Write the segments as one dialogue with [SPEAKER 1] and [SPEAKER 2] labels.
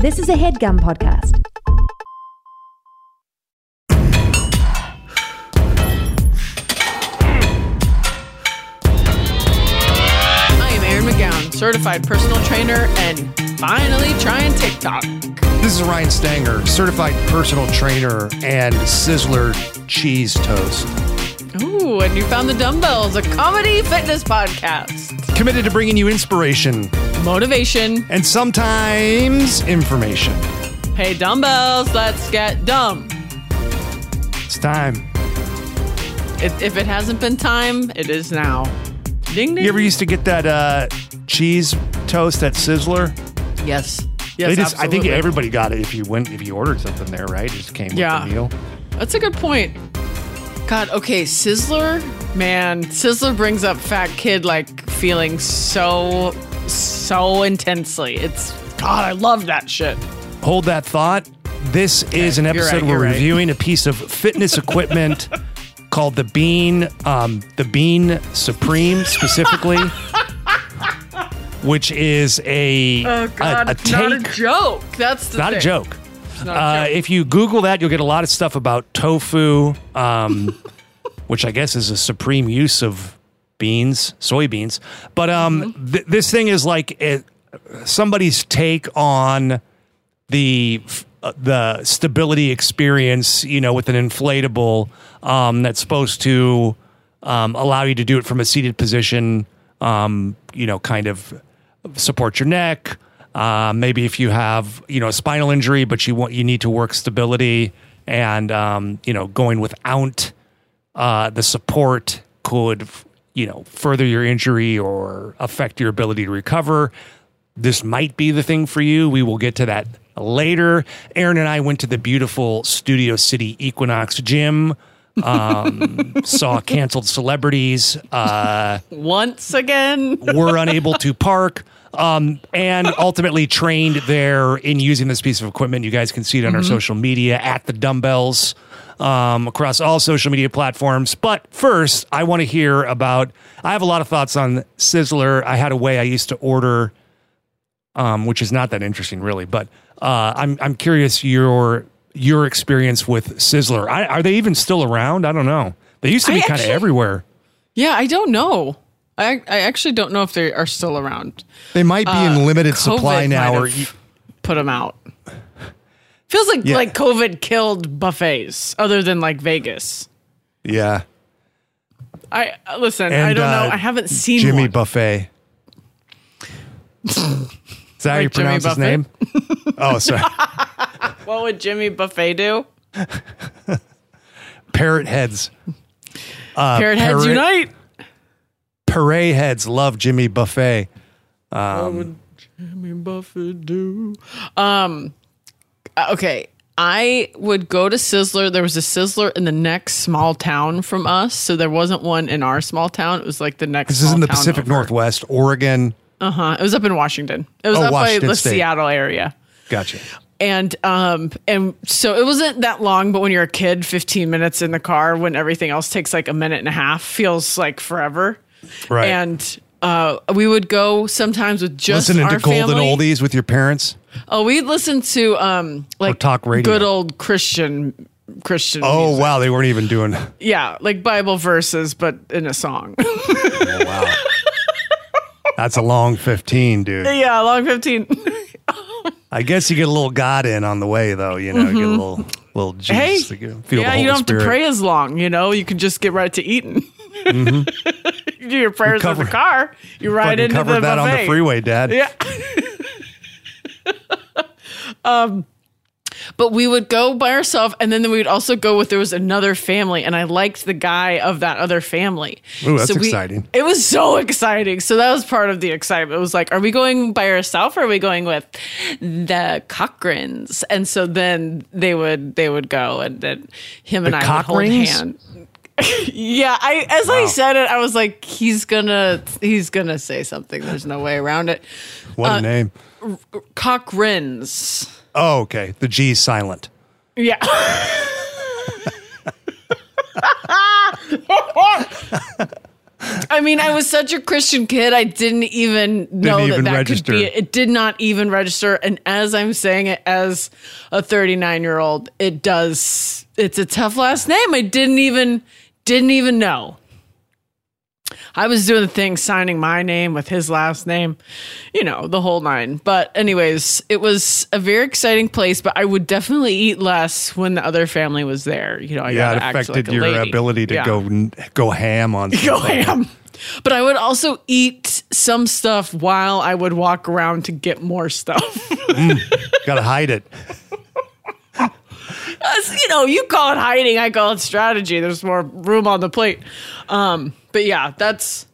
[SPEAKER 1] This is a headgum podcast.
[SPEAKER 2] I am Erin McGowan, certified personal trainer, and finally trying TikTok.
[SPEAKER 3] This is Ryan Stanger, certified personal trainer and Sizzler cheese toast.
[SPEAKER 2] Ooh, and you found the dumbbells, a comedy fitness podcast.
[SPEAKER 3] Committed to bringing you inspiration
[SPEAKER 2] Motivation.
[SPEAKER 3] and sometimes information.
[SPEAKER 2] Hey, dumbbells, let's get dumb.
[SPEAKER 3] It's time.
[SPEAKER 2] If, if it hasn't been time, it is now. Ding ding.
[SPEAKER 3] You ever used to get that uh, cheese toast at Sizzler?
[SPEAKER 2] yes. Yes,
[SPEAKER 3] They just, I think everybody got it if you went if you ordered something there, right? It just came
[SPEAKER 2] Yeah.
[SPEAKER 3] with the meal.
[SPEAKER 2] That's a good point. God, okay, Sizzler, man, Sizzler brings up fat kid like feeling so so intensely. It's God, I love that shit.
[SPEAKER 3] Hold that thought. This is an
[SPEAKER 2] you're right,
[SPEAKER 3] episode
[SPEAKER 2] you're
[SPEAKER 3] we're
[SPEAKER 2] right.
[SPEAKER 3] reviewing a piece of fitness equipment called the Bean, um, the Bean Supreme specifically, which is a
[SPEAKER 2] Oh God,
[SPEAKER 3] a, a
[SPEAKER 2] not a joke. That's the
[SPEAKER 3] not a joke.
[SPEAKER 2] Not a
[SPEAKER 3] Uh,
[SPEAKER 2] joke.
[SPEAKER 3] if you Google that, you'll get a lot of stuff about tofu, um, which I guess is a supreme use of beans, soybeans. But um,
[SPEAKER 2] Mm-hmm.
[SPEAKER 3] th- this thing is like it, somebody's take on the uh, the stability experience, you know, with an inflatable um, that's supposed to um, allow you to do it from a seated position. Um, you know, kind of support your neck. Uh, maybe if you have you know a spinal injury, but you want you need to work stability, and um, you know going without uh, the support could you know further your injury or affect your ability to recover. This might be the thing for you. We will get to that later. Erin and I went to the beautiful Studio City Equinox gym. Um, saw canceled celebrities. Uh,
[SPEAKER 2] once again.
[SPEAKER 3] were unable to park um, and ultimately trained there in using this piece of equipment. You guys can see it on our social media at the dumbbells um, across all social media platforms. But first, I want to hear about. I have a lot of thoughts on Sizzler. I had a way I used to order, um, which is not that interesting, really. But uh, I'm I'm curious your your experience with Sizzler. I, are they even still around? I don't know. They used to be kind of everywhere.
[SPEAKER 2] Yeah, I don't know. I I actually don't know if they are still around.
[SPEAKER 3] They might be in limited
[SPEAKER 2] COVID
[SPEAKER 3] supply now, or
[SPEAKER 2] put them out. Feels like
[SPEAKER 3] Yeah.
[SPEAKER 2] like COVID killed buffets, other than like Vegas.
[SPEAKER 3] yeah.
[SPEAKER 2] I uh, listen. I don't know.
[SPEAKER 3] uh,
[SPEAKER 2] I haven't seen
[SPEAKER 3] Jimmy
[SPEAKER 2] one.
[SPEAKER 3] Buffet. Is that how you pronounce his name? oh, sorry.
[SPEAKER 2] What would Jimmy Buffett do?
[SPEAKER 3] Parrot heads.
[SPEAKER 2] Parrot heads
[SPEAKER 3] parrot-
[SPEAKER 2] unite.
[SPEAKER 3] Parade heads love Jimmy Buffett.
[SPEAKER 2] what would Jimmy Buffett do? Um. Uh, Okay. I would go to Sizzler. There was a Sizzler in the next small town from us, so there wasn't one in our small town. It was like the next.
[SPEAKER 3] This is in the Pacific
[SPEAKER 2] over.
[SPEAKER 3] Northwest, Oregon.
[SPEAKER 2] Uh huh. It was up in Washington. It was
[SPEAKER 3] Oh,
[SPEAKER 2] up by the
[SPEAKER 3] State.
[SPEAKER 2] Seattle area.
[SPEAKER 3] Gotcha.
[SPEAKER 2] And um and so it wasn't that long, but when you're a kid, 15 minutes in the car when everything else takes like a minute and a half feels like forever.
[SPEAKER 3] Right.
[SPEAKER 2] And uh, we would go sometimes with just
[SPEAKER 3] Listening
[SPEAKER 2] our
[SPEAKER 3] to golden
[SPEAKER 2] family.
[SPEAKER 3] oldies with your parents.
[SPEAKER 2] Oh, we'd listen to um like
[SPEAKER 3] talk radio.
[SPEAKER 2] good old Christian Christian.
[SPEAKER 3] Oh,
[SPEAKER 2] music.
[SPEAKER 3] wow. They weren't even doing.
[SPEAKER 2] yeah, like Bible verses, but in a song.
[SPEAKER 3] Oh, wow. That's a long 15, dude.
[SPEAKER 2] yeah, long 15.
[SPEAKER 3] I guess you get a little God in on the way, though. You know, you get a little, little Jesus
[SPEAKER 2] Mm-hmm. hey,
[SPEAKER 3] to get- feel
[SPEAKER 2] yeah, you don't have
[SPEAKER 3] Spirit.
[SPEAKER 2] to pray as long. You know, you can just get right to eating. you do your prayers
[SPEAKER 3] cover-
[SPEAKER 2] in the car. You ride into
[SPEAKER 3] covered
[SPEAKER 2] the
[SPEAKER 3] that
[SPEAKER 2] buffet.
[SPEAKER 3] on the freeway, Dad.
[SPEAKER 2] Yeah. um, but we would go by ourselves, and then we would also go with there was another family, and I liked the guy of that other family.
[SPEAKER 3] Ooh, that's
[SPEAKER 2] we-
[SPEAKER 3] exciting.
[SPEAKER 2] It was so exciting. So that was part of the excitement. It was like, are we going by ourselves or are we going with the Cochrans? And so then they would they would go, and then him and
[SPEAKER 3] The
[SPEAKER 2] I would hold
[SPEAKER 3] Cochrans?
[SPEAKER 2] hand. yeah, I as I said it, I was like, he's gonna he's gonna say something. There's no way around it.
[SPEAKER 3] What
[SPEAKER 2] Uh,
[SPEAKER 3] a name.
[SPEAKER 2] Cochrans.
[SPEAKER 3] Oh, okay. The G's silent.
[SPEAKER 2] Yeah. I mean, I was such a Christian kid. I didn't even know
[SPEAKER 3] even
[SPEAKER 2] that that
[SPEAKER 3] register.
[SPEAKER 2] could be. It did not even register. And as I'm saying it, as a 39 year old, it does. It's a tough last name. I didn't even didn't even know. I was doing the thing, signing my name with his last name, you know, the whole nine. But, anyways, it was a very exciting place, but I would definitely eat less when the other family was there. You know, I
[SPEAKER 3] Yeah, it affected
[SPEAKER 2] like
[SPEAKER 3] your
[SPEAKER 2] lady.
[SPEAKER 3] ability to
[SPEAKER 2] Yeah.
[SPEAKER 3] go go ham on
[SPEAKER 2] go ham. But I would also eat some stuff while I would walk around to get more stuff.
[SPEAKER 3] Gotta hide it.
[SPEAKER 2] You know, you call it hiding, I call it strategy. There's more room on the plate. Um, but yeah, that's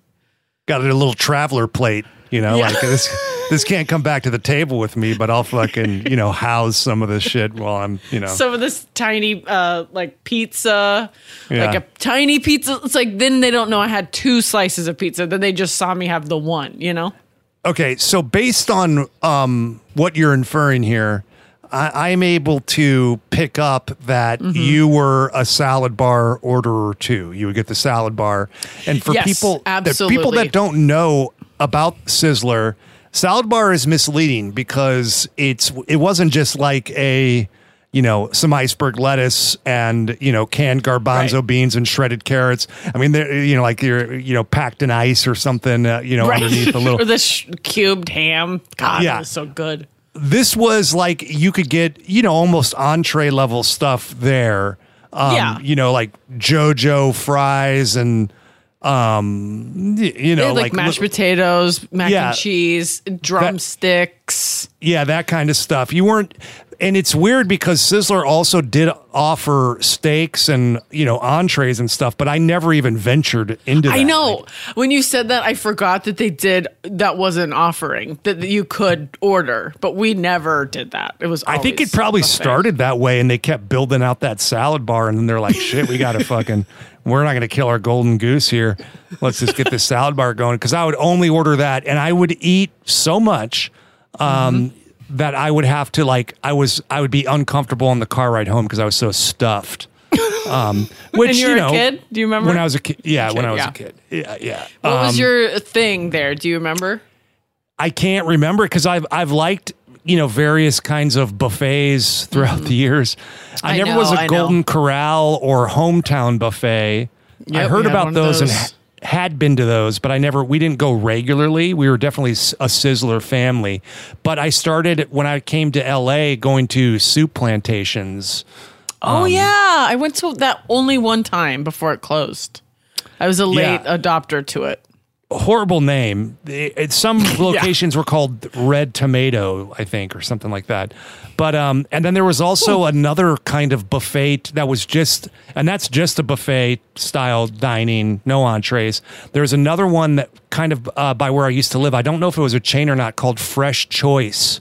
[SPEAKER 3] Got a little traveler plate. You know,
[SPEAKER 2] Yeah.
[SPEAKER 3] like this. This can't come back to the table with me, but I'll fucking you know house some of this shit while I'm you know.
[SPEAKER 2] some of this tiny uh like pizza
[SPEAKER 3] Yeah.
[SPEAKER 2] like a tiny pizza it's like then they don't know i had two slices of pizza then they just saw me have the one you know
[SPEAKER 3] Okay, so based on um, what you're inferring here, I, I'm able to pick up that
[SPEAKER 2] Mm-hmm.
[SPEAKER 3] you were a salad bar orderer too. You would get the salad bar, and for
[SPEAKER 2] Yes,
[SPEAKER 3] people, the people that don't know about Sizzler, salad bar is misleading because it's it wasn't just like a you know some iceberg lettuce and you know canned garbanzo
[SPEAKER 2] Right.
[SPEAKER 3] beans and shredded carrots. I mean, they're you know like you're you know packed in ice or something. Uh, you know underneath a little
[SPEAKER 2] or the sh- cubed ham god
[SPEAKER 3] Yeah.
[SPEAKER 2] that was so good
[SPEAKER 3] this was like you could get you know almost entree level stuff there um
[SPEAKER 2] Yeah.
[SPEAKER 3] you know like jojo fries and um you know
[SPEAKER 2] had like, mashed
[SPEAKER 3] li-
[SPEAKER 2] potatoes mac
[SPEAKER 3] Yeah.
[SPEAKER 2] and cheese drumsticks
[SPEAKER 3] yeah that kind of stuff you weren't and it's weird because sizzler also did offer steaks and you know entrees and stuff but i never even ventured into that
[SPEAKER 2] I know.
[SPEAKER 3] Like,
[SPEAKER 2] when you said that, I forgot that they did. That was an offering that you could order, but we never did that. It was.
[SPEAKER 3] I think it probably started that way, and they kept building out that salad bar, and then they're like, "Shit, we got to fucking, we're not going to kill our golden goose here. Let's just get this salad bar going." Because I would only order that, and I would eat so much um,
[SPEAKER 2] Mm-hmm.
[SPEAKER 3] That I would have to like, I was, I would be uncomfortable on the car ride home because I was so stuffed. Um, which
[SPEAKER 2] When you were a
[SPEAKER 3] know,
[SPEAKER 2] kid? Do you remember?
[SPEAKER 3] When I was a kid, yeah, when I was
[SPEAKER 2] yeah.
[SPEAKER 3] a kid, yeah, yeah.
[SPEAKER 2] What was
[SPEAKER 3] Um,
[SPEAKER 2] your thing there? Do you remember?
[SPEAKER 3] I can't remember because I've I've liked you know various kinds of buffets throughout the years. I,
[SPEAKER 2] I
[SPEAKER 3] never
[SPEAKER 2] know,
[SPEAKER 3] was a
[SPEAKER 2] I know.
[SPEAKER 3] Golden Corral or hometown buffet. I heard about those, and
[SPEAKER 2] those.
[SPEAKER 3] ha- had been to those, but I never. We didn't go regularly. We were definitely a Sizzler family. But I started when I came to L.A. going to Souplantations. Um,
[SPEAKER 2] oh yeah, I went to that only one time before it closed. I was a late
[SPEAKER 3] Yeah.
[SPEAKER 2] adopter to it.
[SPEAKER 3] Horrible name. It, some locations were called Red Tomato, I think, or something like that. But um, and then there was also another kind of buffet that was just, and that's just a buffet style dining, no entrees. There was another one that kind of uh, by where I used to live. I don't know if it was a chain or not, called Fresh Choice,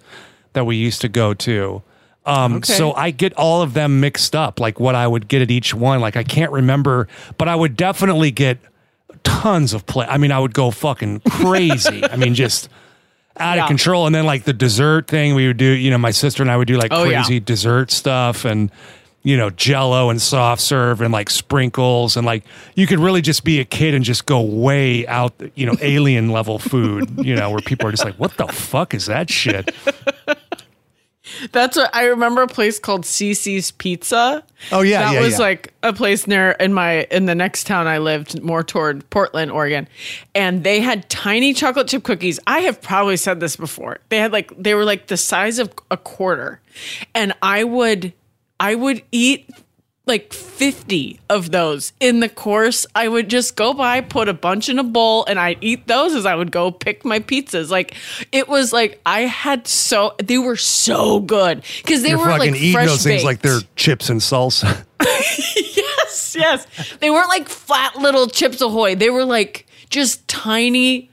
[SPEAKER 3] that we used to go to. Um,
[SPEAKER 2] Okay.
[SPEAKER 3] So I get all of them mixed up, like what I would get at each one. Like I can't remember, but I would definitely get tons of play. I mean, I would go fucking crazy. I mean, just out
[SPEAKER 2] Yeah.
[SPEAKER 3] of control. And then like the dessert thing, we would do. You know, my sister and I would do like
[SPEAKER 2] Oh, yeah.
[SPEAKER 3] crazy dessert stuff and. You know, Jello and soft serve and like sprinkles and like you could really just be a kid and just go way out. You know, alien level food. You know, where people are just like, "What the fuck is that shit?"
[SPEAKER 2] That's what I remember a place called CC's Pizza.
[SPEAKER 3] Oh, yeah,
[SPEAKER 2] that
[SPEAKER 3] yeah,
[SPEAKER 2] was
[SPEAKER 3] yeah.
[SPEAKER 2] like a place near in my in the next town I lived, more toward Portland, Oregon, and they had tiny chocolate chip cookies. I have probably said this before. They had like they were like the size of a quarter, and I would I would eat like 50 of those in the course. I would just go by, put a bunch in a bowl, and I'd eat those as I would go pick my pizzas. Like it was like I had so they were so good because they
[SPEAKER 3] You're
[SPEAKER 2] were
[SPEAKER 3] fucking
[SPEAKER 2] like
[SPEAKER 3] eating
[SPEAKER 2] fresh
[SPEAKER 3] those things like
[SPEAKER 2] baked.
[SPEAKER 3] they're chips and salsa.
[SPEAKER 2] yes, yes. They weren't like flat little chips ahoy. They were like just tiny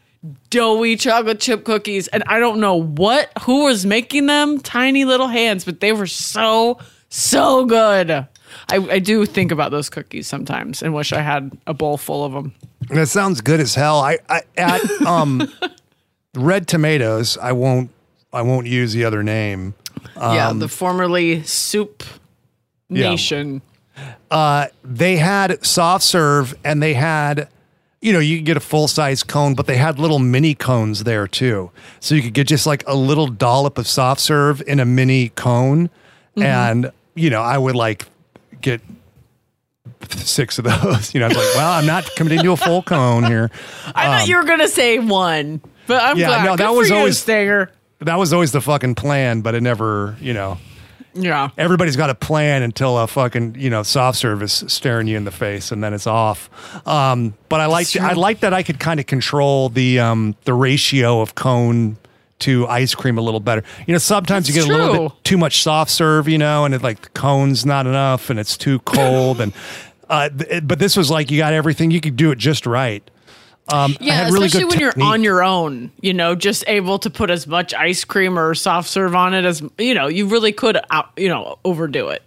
[SPEAKER 2] doughy chocolate chip cookies and I don't know what who was making them, tiny little hands, but they were so so good. I, I do think about those cookies sometimes and wish I had a bowl full of them.
[SPEAKER 3] That sounds good as hell. I, I at um red tomatoes. I won't. I won't use the other name.
[SPEAKER 2] yeah, the formerly soup
[SPEAKER 3] Yeah.
[SPEAKER 2] nation.
[SPEAKER 3] Uh, they had soft serve and they had you know, you could get a full size cone, but they had little mini cones there too. So you could get just like a little dollop of soft serve in a mini cone.
[SPEAKER 2] Mm-hmm.
[SPEAKER 3] And, you know, I would like get six of those. You know, I was like, well, I'm not committing to a full cone here.
[SPEAKER 2] I thought you were gonna say one, but I'm
[SPEAKER 3] Um, yeah,
[SPEAKER 2] glad.
[SPEAKER 3] no,
[SPEAKER 2] Good
[SPEAKER 3] that was
[SPEAKER 2] you,
[SPEAKER 3] always-
[SPEAKER 2] Stinger.
[SPEAKER 3] That was always the fucking plan, but it never, you know,
[SPEAKER 2] Yeah.
[SPEAKER 3] everybody's got a plan until a fucking you know soft service staring you in the face and then it's off um, but i like i like that i could kind of control the um, the ratio of cone to ice cream a little better you know sometimes you
[SPEAKER 2] That's
[SPEAKER 3] get a little bit too much soft serve you know and it like the cone's not enough and it's too cold and uh, th- but this was like you got everything you could do it just right um, I
[SPEAKER 2] Yeah,
[SPEAKER 3] had really
[SPEAKER 2] especially when you're on your own, you know, just able to put as much ice cream or soft serve on it as you know, you really could, out, you know, overdo it.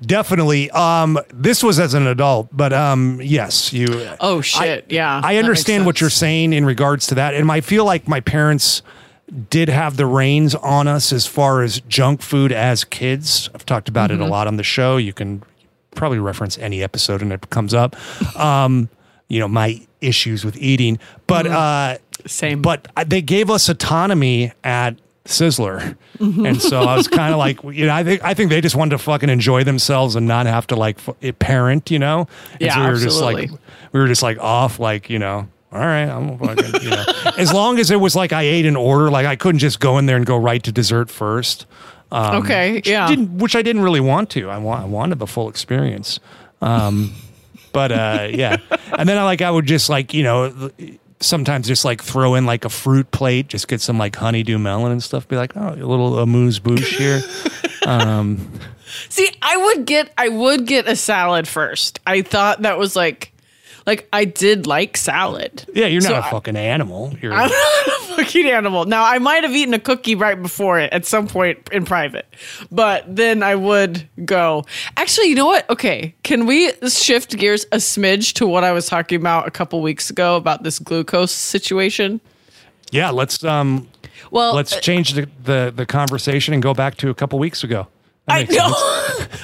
[SPEAKER 3] Definitely. Um, this was as an adult, but um, yes, you.
[SPEAKER 2] Oh shit! yeah,
[SPEAKER 3] I understand what you're saying in regards to that, and I feel like my parents did have the reins on us as far as junk food as kids. I've talked about it a lot on the show. You can probably reference any episode and it comes up. Um, you know my issues with eating, but uh,
[SPEAKER 2] Same.
[SPEAKER 3] but they gave us autonomy at Sizzler,
[SPEAKER 2] Mm-hmm.
[SPEAKER 3] and so I was kind of like, you know, I think I think they just wanted to fucking enjoy themselves and not have to like f- parent, you know. And
[SPEAKER 2] Yeah,
[SPEAKER 3] so we were just like
[SPEAKER 2] absolutely.
[SPEAKER 3] we were just like off, like you know. All right, I'm fucking, you know. as long as it was like I ate in order, like I couldn't just go in there and go right to dessert first. Um,
[SPEAKER 2] okay, yeah.
[SPEAKER 3] didn't, which I didn't really want to. I want I wanted the full experience. Um, but uh, yeah, and then I like I would just like you know sometimes just like throw in like a fruit plate, just get some like honeydew melon and stuff. Be like, oh, a little amuse bouche here.
[SPEAKER 2] See, I would get, I would get a salad first. I thought that was like, like I did like salad.
[SPEAKER 3] Yeah, you're not
[SPEAKER 2] So
[SPEAKER 3] a
[SPEAKER 2] I-
[SPEAKER 3] fucking animal. You're
[SPEAKER 2] I'm not a fucking animal. Now, I might have eaten a cookie right before it at some point in private, but then I would go. Actually, you know what? Okay, can we shift gears a smidge to what I was talking about a couple weeks ago about this glucose situation?
[SPEAKER 3] yeah. Let's um
[SPEAKER 2] Well,
[SPEAKER 3] let's change the, the the conversation and go back to a couple weeks ago.
[SPEAKER 2] I know.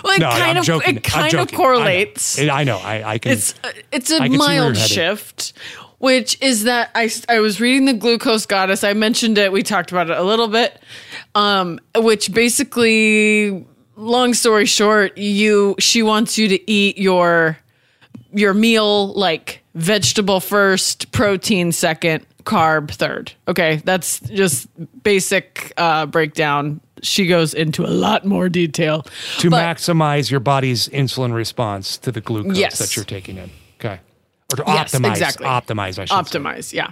[SPEAKER 2] well, it
[SPEAKER 3] No,
[SPEAKER 2] kind
[SPEAKER 3] I'm
[SPEAKER 2] of
[SPEAKER 3] joking.
[SPEAKER 2] it kind of correlates.
[SPEAKER 3] I know. I know. I, I can.
[SPEAKER 2] it's uh, it's a
[SPEAKER 3] I can see where you're
[SPEAKER 2] mild shift which is that I, I was reading the glucose goddess i mentioned it we talked about it a little bit um which basically long story short you she wants you to eat your your meal like vegetable first protein second carb third okay that's just basic uh breakdown she goes into a lot more detail
[SPEAKER 3] to
[SPEAKER 2] But-
[SPEAKER 3] maximize your body's insulin response to the glucose
[SPEAKER 2] Yes.
[SPEAKER 3] that you're taking in. Okay. Or to
[SPEAKER 2] Yes,
[SPEAKER 3] optimize.
[SPEAKER 2] exactly.
[SPEAKER 3] Optimize, I should say.
[SPEAKER 2] optimize yeah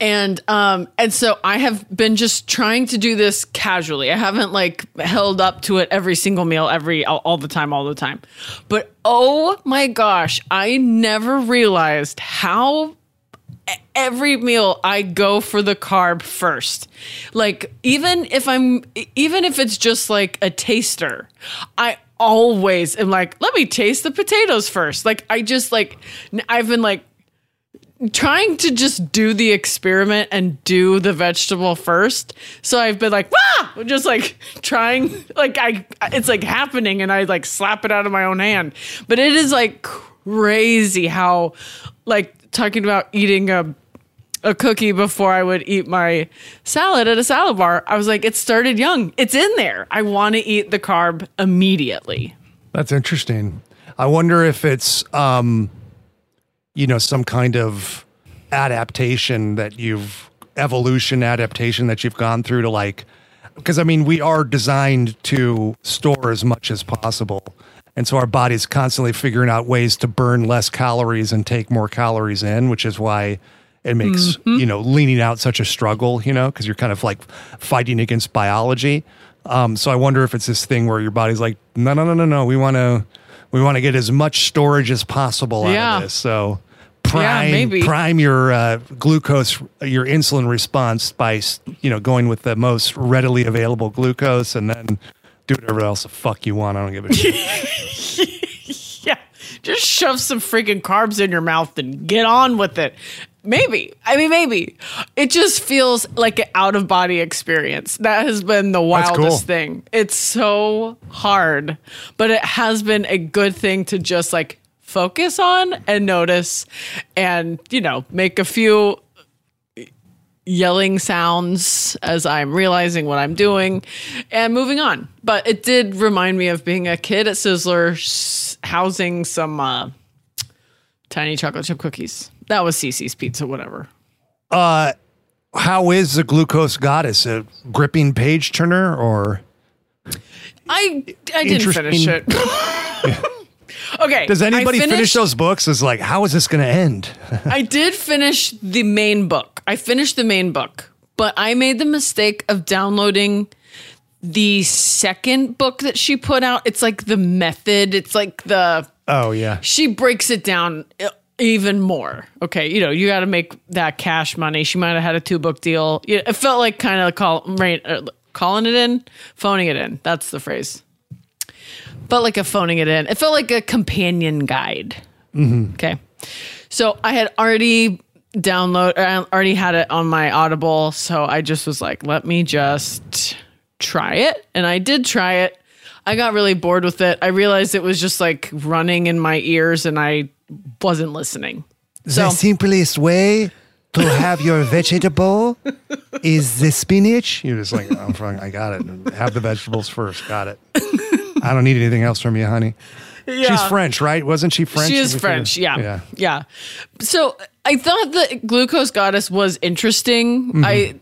[SPEAKER 2] and um and so i have been just trying to do this casually i haven't like held up to it every single meal every all, all the time all the time but oh my gosh i never realized how every meal I go for the carb first. Like even if I'm even if it's just like a taster, I always am like, let me taste the potatoes first. Like I just like I've been like trying to just do the experiment and do the vegetable first. So I've been like, ah, just like trying, like I, it's like happening, and I like slap it out of my own hand. But it is like crazy how, like talking about eating a a cookie before I would eat my salad at a salad bar. I was like, it started young. It's in there. I want to eat the carb immediately.
[SPEAKER 3] That's interesting. I wonder if it's, um, you know, some kind of adaptation that you've, evolution adaptation that you've gone through to like, because I mean, we are designed to store as much as possible. And so our body's constantly figuring out ways to burn less calories and take more calories in, which is why it makes, you know, leaning out such a struggle, you know, because you're kind of like fighting against biology. Um, so I wonder if it's this thing where your body's like, no, no, no, no, no. We want to, we want to get as much storage as possible out of this. So prime,
[SPEAKER 2] maybe.
[SPEAKER 3] prime your uh, glucose, your insulin response by, you know, going with the most readily available glucose, and then do whatever else the fuck you want. I don't give a shit.
[SPEAKER 2] Yeah. Just shove some freaking carbs in your mouth and get on with it. Maybe. I mean, maybe. It just feels like an out of body experience. That has been the wildest
[SPEAKER 3] cool.
[SPEAKER 2] thing. It's so hard, but it has been a good thing to just like focus on and notice and, you know, make a few yelling sounds as I'm realizing what I'm doing and moving on. But it did remind me of being a kid at Sizzler housing some uh, tiny chocolate chip cookies. That was Cece's Pizza, whatever.
[SPEAKER 3] How is the glucose goddess? A gripping page turner or
[SPEAKER 2] I I didn't finish it. okay.
[SPEAKER 3] does anybody
[SPEAKER 2] I
[SPEAKER 3] finish those books? Is like, how is this going to end?
[SPEAKER 2] I did finish the main book. I finished the main book, but I made the mistake of downloading the second book that she put out. It's like the method. It's like the
[SPEAKER 3] Oh yeah,
[SPEAKER 2] she breaks it down even more. Okay, you know, you got to make that cash money. She might have had a two book deal. Yeah, It felt like kind of call right, uh, calling it in, phoning it in. That's the phrase. Felt like a phoning it in. It felt like a companion guide. Okay, so I had already download. I already had it on my Audible, so I just was like, let me just try it, and I did try it. I got really bored with it. I realized it was just like running in my ears, and I wasn't listening. So
[SPEAKER 4] the simplest way to have your vegetable is the spinach.
[SPEAKER 3] you're just like, I'm fine. I got it. Have the vegetables first. Got it. I don't need anything else from you, honey. She's French, right? Wasn't she French?
[SPEAKER 2] She is French, yeah.
[SPEAKER 3] Yeah.
[SPEAKER 2] Yeah. So I thought the glucose goddess was interesting.
[SPEAKER 3] Mm-hmm.
[SPEAKER 2] I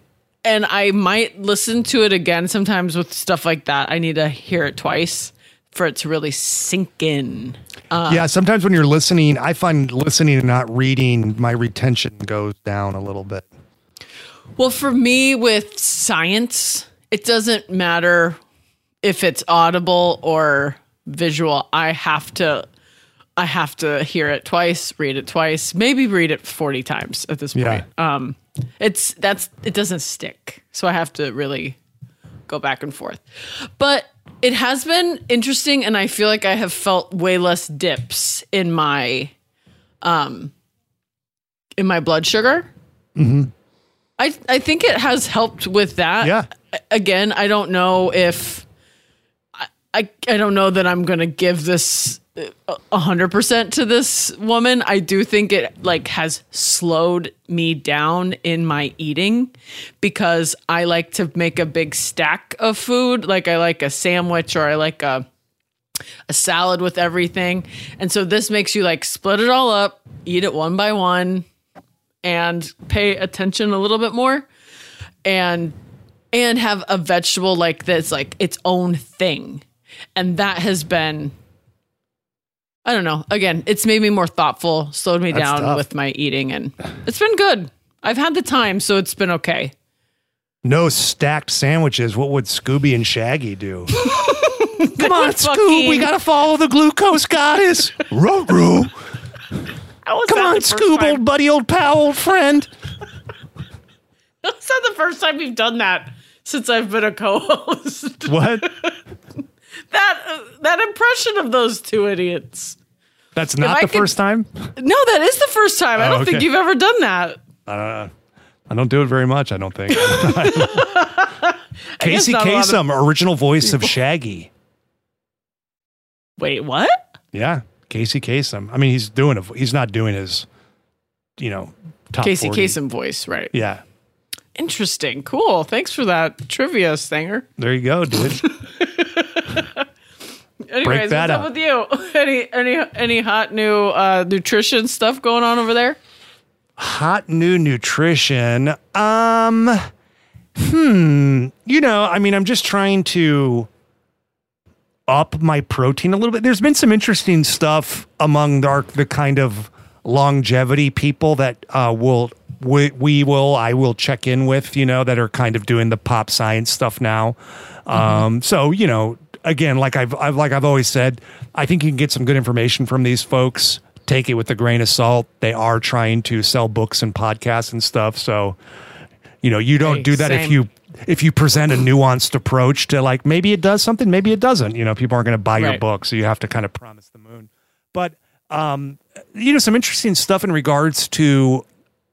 [SPEAKER 2] and I might listen to it again sometimes with stuff like that. I need to hear it twice for it to really sink in.
[SPEAKER 3] yeah, sometimes when you're listening, I find listening and not reading, my retention goes down a little bit.
[SPEAKER 2] Well, for me with science, it doesn't matter if it's audible or visual. I have to I have to hear it twice, read it twice, maybe read it 40 times at this
[SPEAKER 3] Yeah.
[SPEAKER 2] point. Um it's that's it doesn't stick. So I have to really go back and forth. But it has been interesting and I feel like I have felt way less dips in my um in my blood sugar. I I think it has helped with that.
[SPEAKER 3] Yeah.
[SPEAKER 2] Again, I don't know if I I, don't know that I'm going to give this uh, a hundred percent to this woman. I do think it like has slowed me down in my eating because I like to make a big stack of food. Like I like a sandwich or I like a a salad with everything. And so this makes you like split it all up, eat it one by one, and pay attention a little bit more. And and have a vegetable like this, like its own thing. And that has been I don't know. Again, it's made me more thoughtful, slowed me
[SPEAKER 3] That's
[SPEAKER 2] down
[SPEAKER 3] tough.
[SPEAKER 2] with my eating, and it's been good. I've had the time, so it's been okay.
[SPEAKER 3] No stacked sandwiches. What would Scooby and Shaggy do? Come on, Scoob. We got to follow the glucose goddess.
[SPEAKER 2] How was
[SPEAKER 3] Come on, Scoob,
[SPEAKER 2] time-
[SPEAKER 3] old buddy, old pal, old friend.
[SPEAKER 2] That's not the first time we've done that since I've been a co-host.
[SPEAKER 3] What?
[SPEAKER 2] that uh, that impression of those two idiots.
[SPEAKER 3] That's not
[SPEAKER 2] I
[SPEAKER 3] the
[SPEAKER 2] could-
[SPEAKER 3] first time.
[SPEAKER 2] No, that is the first time. I
[SPEAKER 3] Oh,
[SPEAKER 2] don't think you've ever done that.
[SPEAKER 3] Uh, I don't do it very much. I don't think. Casey
[SPEAKER 2] lot of-
[SPEAKER 3] Kasem, original voice of Shaggy.
[SPEAKER 2] Wait, what?
[SPEAKER 3] Yeah, Casey Kasem. I mean, he's doing a. He's not doing his, you know, top
[SPEAKER 2] Casey
[SPEAKER 3] 40.
[SPEAKER 2] Kasem voice, right?
[SPEAKER 3] Yeah,
[SPEAKER 2] Interesting. Cool. Thanks for that trivia, Stinger.
[SPEAKER 3] there you go, dude.
[SPEAKER 2] Anyways, what's
[SPEAKER 3] up.
[SPEAKER 2] up with you? Any any any hot new uh, nutrition stuff going on over there?
[SPEAKER 3] hot new nutrition. Um, hmm. You know, I mean, I'm just trying to up my protein a little bit. There's been some interesting stuff among our, the kind of longevity people that uh, will we, we will I will check in with. You know, that are kind of doing the pop science stuff now. Um, so you know, again, like I've, I've like I've always said, I think you can get some good information from these folks. Take it with a grain of salt. They are trying to sell books and podcasts and stuff. So, you know, you don't
[SPEAKER 2] Hey,
[SPEAKER 3] do that if you if you present a nuanced approach to like maybe it does something, maybe it doesn't. You know, people aren't going to buy your book, so you have to kind of promise the moon. But um, you know, some interesting stuff in regards to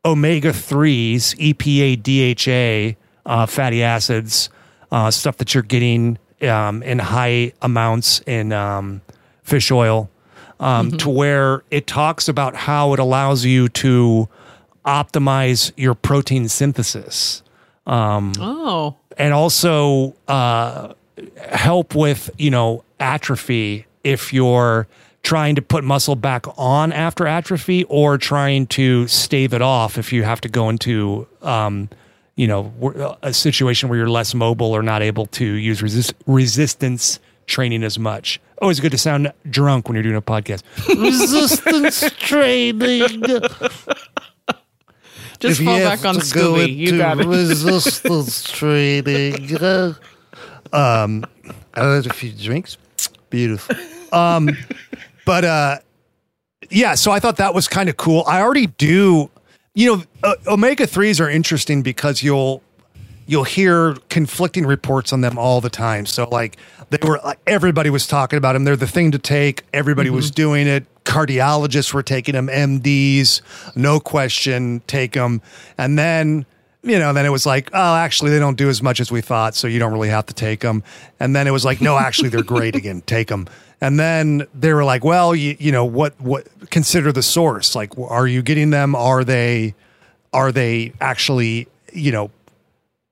[SPEAKER 3] omega threes, EPA, DHA, uh, fatty acids, uh, stuff that you're getting um, in high amounts in um, fish oil. um, to where it talks about how it allows you to optimize your protein synthesis
[SPEAKER 2] Oh,
[SPEAKER 3] and also uh, help with you know atrophy if you're trying to put muscle back on after atrophy or trying to stave it off if you have to go into um, you know a situation where you're less mobile or not able to use resist- resistance training as much. Always good to sound drunk when you're doing a podcast. resistance training.
[SPEAKER 2] just fall back on Scooby. You got it.
[SPEAKER 4] resistance training. Uh, um, I had a few drinks. Beautiful.
[SPEAKER 3] Um, but uh yeah so i thought that was kind of cool i already do you know uh, omega 3s are interesting because you'll you'll hear conflicting reports on them all the time. So like they were like everybody was talking about them. They're the thing to take. Everybody was doing it. Cardiologists were taking them. Mds no question take them. And then you know, then it was like, oh, actually, they don't do as much as we thought, so you don't really have to take them. And then it was like, no, actually, they're great again. Take them. And then they were like, well, you, you know, what, what, consider the source. Like, are you getting them? Are they, are they actually, you know,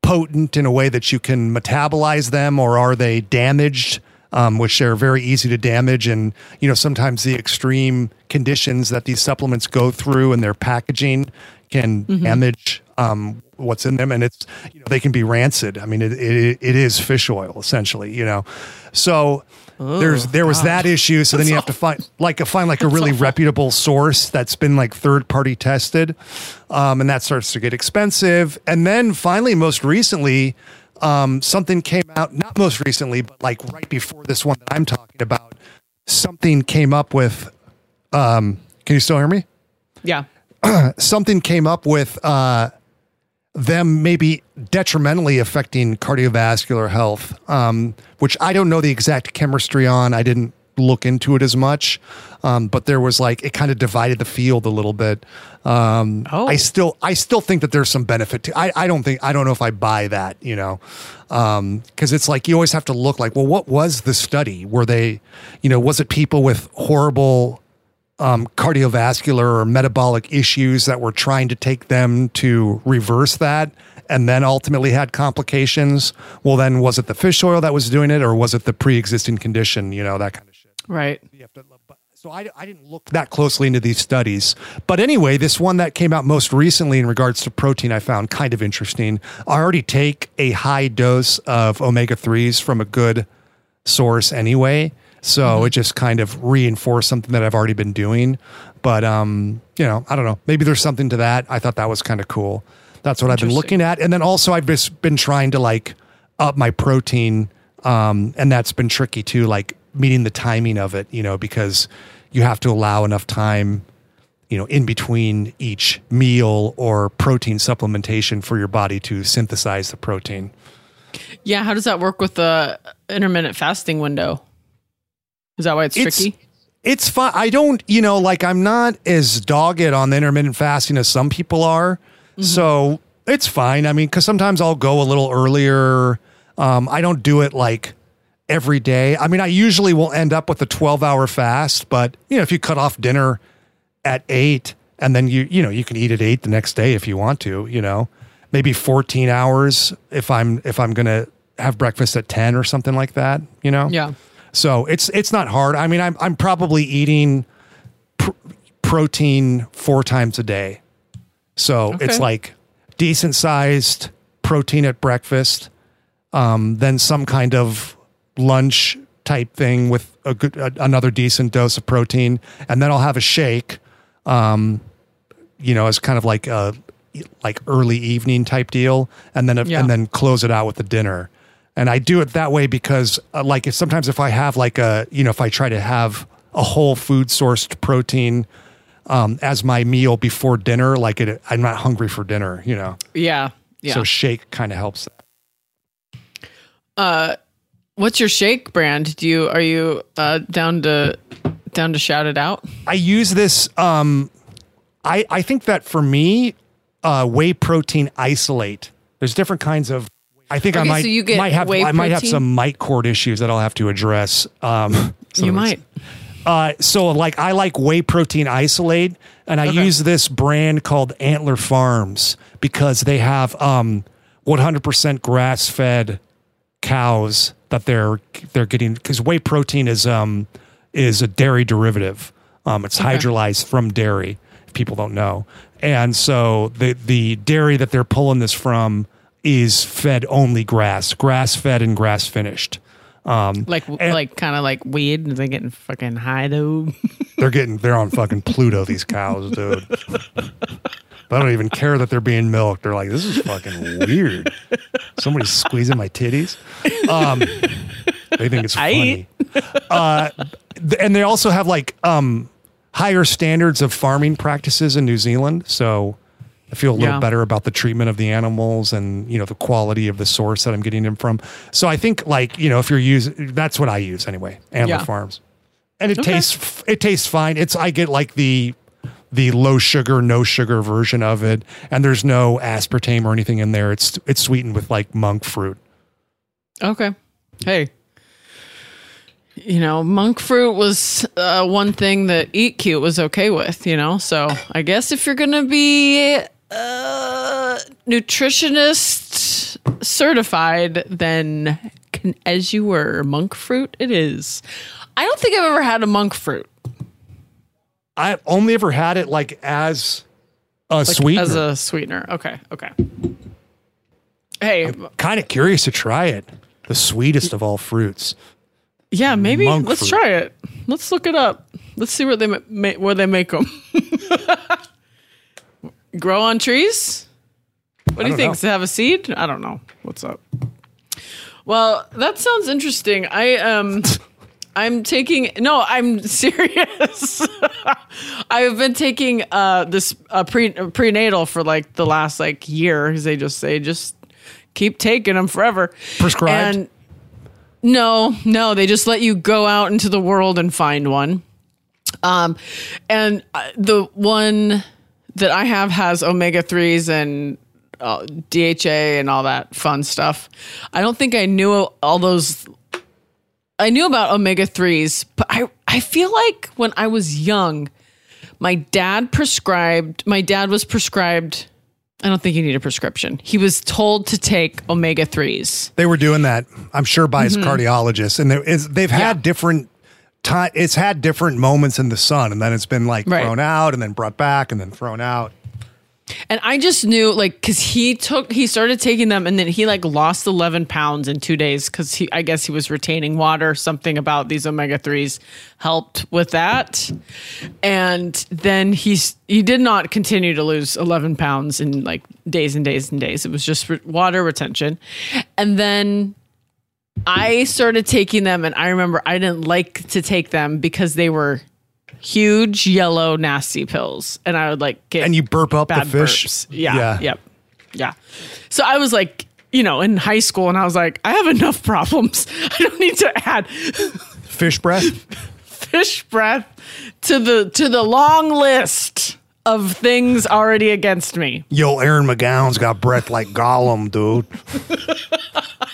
[SPEAKER 3] potent in a way that you can metabolize them, or are they damaged? Um, which are very easy to damage, and you know sometimes the extreme conditions that these supplements go through and their packaging can damage um, what's in them, and it's you know they can be rancid. I mean, it it, it is fish oil essentially, you know. So there's there was that issue. So then you have to find like a find like a really reputable source that's been like third party tested, um, and that starts to get expensive. And then finally, most recently, um, something came out. Not most recently, but like right before this one that I'm talking about, something came up with. Um, can you still hear me?
[SPEAKER 2] Yeah.
[SPEAKER 3] something came up with uh, them maybe detrimentally affecting cardiovascular health, um, which I don't know the exact chemistry on. I didn't look into it as much, um, but there was like it kind of divided the field a little bit. Um,
[SPEAKER 2] Oh.
[SPEAKER 3] I still, I still think that there's some benefit to. I, I don't think, I don't know if I buy that, you know, because it's like you always have to look like, well, what was the study? Were they, you know, was it people with horrible um, cardiovascular or metabolic issues that were trying to take them to reverse that and then ultimately had complications. Well, then was it the fish oil that was doing it or was it the pre existing condition? You know, that kind of shit.
[SPEAKER 2] Right.
[SPEAKER 3] You have to, but- so I, I didn't look that closely into these studies. But anyway, this one that came out most recently in regards to protein, I found kind of interesting. I already take a high dose of omega 3s from a good source anyway. So it just kind of reinforced something that I've already been doing. But um, you know, I don't know. Maybe there's something to that. I thought that was kind of cool. That's what I've been looking at. And then also I've just been trying to like up my protein. Um, and that's been tricky too, like meeting the timing of it, you know, because you have to allow enough time, you know, in between each meal or protein supplementation for your body to synthesize the protein.
[SPEAKER 2] Yeah. How does that work with the intermittent fasting window? Is that why it's,
[SPEAKER 3] It's-
[SPEAKER 2] tricky?
[SPEAKER 3] it's fine. I don't, you know, like I'm not as dogged on the intermittent fasting as some people are. So it's fine. I mean, because sometimes I'll go a little earlier. Um, I don't do it like every day. I mean, I usually will end up with a 12 hour fast, but you know, if you cut off dinner at eight and then you, you know, you can eat at eight the next day if you want to, you know, maybe 14 hours if I'm, if I'm going to have breakfast at 10 or something like that, you know?
[SPEAKER 2] Yeah.
[SPEAKER 3] So it's it's not hard. I mean, I'm I'm probably eating pr- protein four times a day. So it's like decent sized protein at breakfast, um, then some kind of lunch type thing with a good a, another decent dose of protein, and then I'll have a shake. Um, you know, as kind of like a like early evening type deal, and then
[SPEAKER 2] Yeah.
[SPEAKER 3] and then close it out with the dinner. And I do it that way because, uh, like, if sometimes if I have like a, you know, if I try to have a whole food sourced protein um, as my meal before dinner, like it, I'm not hungry for dinner, you know.
[SPEAKER 2] Yeah. Yeah.
[SPEAKER 3] So shake kind of helps.
[SPEAKER 2] Uh, what's your shake brand? Do you are you uh, down to down to shout it out?
[SPEAKER 3] I use this. Um, I I think that for me, uh, whey protein isolate. There's different kinds of. I think I might
[SPEAKER 2] so you get
[SPEAKER 3] might have I might have some mic cord issues that I'll have to address. Um,
[SPEAKER 2] you might.
[SPEAKER 3] Uh, so like I like whey protein isolate, and I
[SPEAKER 2] Okay.
[SPEAKER 3] use this brand called Antler Farms because they have um 100% grass fed cows that they're they're getting because whey protein is um is a dairy derivative. Um, it's hydrolyzed from dairy. If people don't know, and so the the dairy that they're pulling this from is fed only grass, grass fed and grass finished. Um,
[SPEAKER 2] Like
[SPEAKER 3] and-
[SPEAKER 2] like kind of like weed. and They getting fucking high though.
[SPEAKER 3] They're getting they're on fucking Pluto, these cows, dude. I don't even care that they're being milked. They're like, this is fucking weird. Somebody's squeezing my titties. Um, they think it's funny. Uh, th- and they also have like um, higher standards of farming practices in New Zealand. So I feel a little
[SPEAKER 2] Yeah.
[SPEAKER 3] better about the treatment of the animals and you know the quality of the source that I'm getting them from. So I think like you know if you're using that's what I use anyway. Antler
[SPEAKER 2] Yeah.
[SPEAKER 3] Farms, and it
[SPEAKER 2] Okay.
[SPEAKER 3] tastes it tastes fine. It's I get like the the low sugar, no sugar version of it, and there's no aspartame or anything in there. It's it's sweetened with like monk fruit.
[SPEAKER 2] Okay. Hey. You know, monk fruit was uh, one thing that Eat Cute was okay with, you know? So I guess if you're going to be uh, nutritionist certified, then can, as you were, monk fruit it is. I don't think I've ever had a monk fruit
[SPEAKER 3] I've only ever had it like as a sweetener.
[SPEAKER 2] as a sweetener. Okay. Okay. Hey,
[SPEAKER 3] kind of curious to try it. The sweetest of all fruits.
[SPEAKER 2] yeah, maybe
[SPEAKER 3] Monk
[SPEAKER 2] let's
[SPEAKER 3] fruit.
[SPEAKER 2] try it. Let's look it up. Let's see where they ma- where they make them. Grow on trees? What do you think? Does it have a seed? I don't know. What's up? Well, that sounds interesting. I um I'm taking no, I'm serious. I've been taking uh this uh, pre prenatal for like the last like year because they just say just keep taking them forever.
[SPEAKER 3] Prescribed?
[SPEAKER 2] And no, no, they just let you go out into the world and find one. Um, and uh, the one that I have has omega threes and uh, DHA and all that fun stuff. I don't think I knew all those. I knew about omega threes, but I I feel like when I was young, my dad prescribed. My dad was prescribed. I don't think you need a prescription. He was told to take omega threes.
[SPEAKER 4] They were doing that, I'm sure, by his cardiologist, and there is, they've had
[SPEAKER 2] Mm-hmm. Yeah.
[SPEAKER 4] different time. It's had different moments in the sun, and then it's been like
[SPEAKER 2] Right.
[SPEAKER 4] thrown out, and then brought back, and then thrown out.
[SPEAKER 2] And I just knew, like, because he took, he started taking them, and then he like lost eleven pounds in two days because he, I guess, he was retaining water. Something about these omega threes helped with that, and then he's he did not continue to lose eleven pounds in like days and days and days. It was just re- water retention, and then I started taking them, and I remember I didn't like to take them because they were huge yellow nasty pills, and I would like get
[SPEAKER 4] And you burp up the fish.
[SPEAKER 2] burps. Yeah,
[SPEAKER 4] Yeah.
[SPEAKER 2] Yep. Yeah. So I was like, you know, in high school, and I was like, I have enough problems. I don't need to add
[SPEAKER 4] Fish breath.
[SPEAKER 2] fish breath to the to the long list of things already against me.
[SPEAKER 4] Yo, Erin McGowan's got breath like Gollum, dude.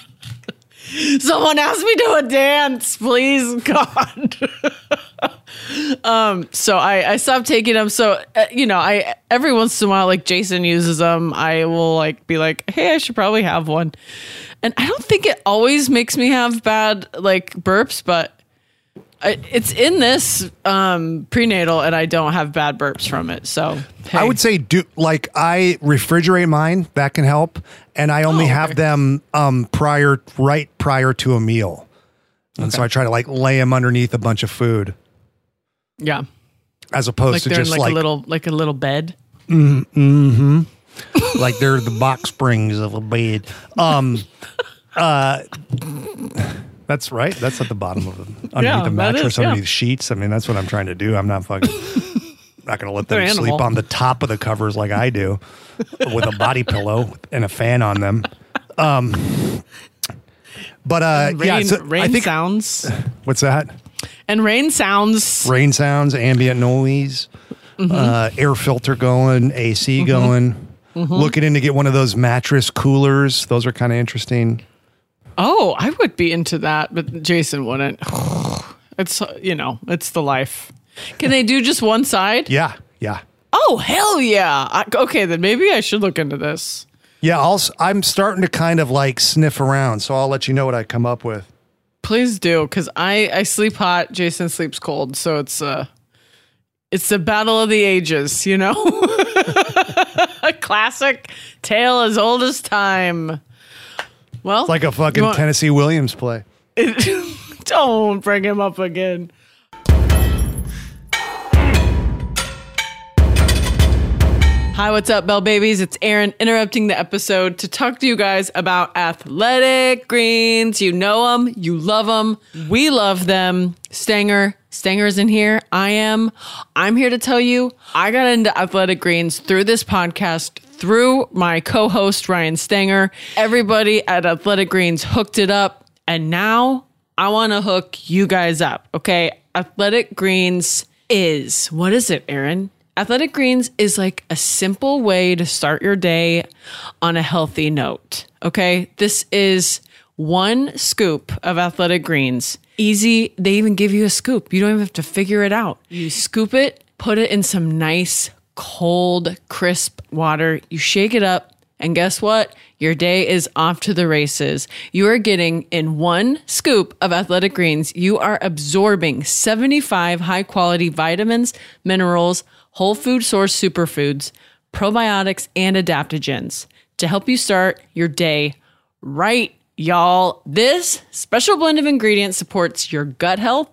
[SPEAKER 2] Someone asked me to a dance, please, God. um, so I, I stopped taking them. So uh, you know, I every once in a while, like Jason uses them, I will like be like, hey, I should probably have one. And I don't think it always makes me have bad like burps, but it's in this um, prenatal, and I don't have bad burps from it. So
[SPEAKER 4] I would say do like I refrigerate mine. That can help, and I only
[SPEAKER 2] Oh, okay.
[SPEAKER 4] have them um prior right prior to a meal, and so I try to like lay them underneath a bunch of food
[SPEAKER 2] yeah,
[SPEAKER 4] as opposed
[SPEAKER 2] like
[SPEAKER 4] to
[SPEAKER 2] they're in
[SPEAKER 4] just
[SPEAKER 2] like,
[SPEAKER 4] like
[SPEAKER 2] a little like a little bed.
[SPEAKER 4] like they're the box springs of a bed. Um, uh, that's right. That's at the bottom of the underneath
[SPEAKER 2] Yeah,
[SPEAKER 4] the mattress,
[SPEAKER 2] is, yeah.
[SPEAKER 4] underneath sheets. I mean, that's what I'm trying to do. I'm not fucking. Not going to let them sleep on the top of the covers like I do, with a body pillow and a fan on them. Um, but uh,
[SPEAKER 2] Rain,
[SPEAKER 4] yeah, so
[SPEAKER 2] rain
[SPEAKER 4] I think
[SPEAKER 2] sounds
[SPEAKER 4] what's that?
[SPEAKER 2] and rain sounds.
[SPEAKER 4] Rain sounds, ambient noise,
[SPEAKER 2] Mm-hmm.
[SPEAKER 4] uh, air filter going, AC going.
[SPEAKER 2] Mm-hmm.
[SPEAKER 4] Looking in to get one of those mattress coolers. Those are kind of interesting.
[SPEAKER 2] Oh, I would be into that, but Jason wouldn't. It's you know, it's the life. Can they do just one side?
[SPEAKER 4] Yeah, yeah,
[SPEAKER 2] Oh hell yeah! I, okay, then maybe I should look into this.
[SPEAKER 4] yeah. I'll, I'm starting to kind of like sniff around, so I'll let you know what I come up with.
[SPEAKER 2] Please do, because I I sleep hot. Jason sleeps cold, so it's uh it's the battle of the ages. You know, a classic tale as old as time. Well,
[SPEAKER 4] It's like a fucking
[SPEAKER 2] want-
[SPEAKER 4] Tennessee Williams play.
[SPEAKER 2] Don't bring him up again. Hi, what's up, Bell Babies? It's Erin interrupting the episode to talk to you guys about athletic greens. You know them, you love them, we love them. Stanger, Stanger's in here. I am. I'm here to tell you I got into athletic greens through this podcast, through my co host, Ryan Stanger. Everybody at Athletic Greens hooked it up, and now I want to hook you guys up. Okay. Athletic Greens is what is it, Erin? Athletic Greens is like a simple way to start your day on a healthy note. Okay. This is one scoop of Athletic Greens. Easy. They even give you a scoop. You don't even have to figure it out. You scoop it, put it in some nice, cold, crisp water. You shake it up. And guess what? Your day is off to the races. You are getting in one scoop of athletic greens, you are absorbing 75 high quality vitamins, minerals, whole food source superfoods, probiotics, and adaptogens to help you start your day right, y'all. This special blend of ingredients supports your gut health,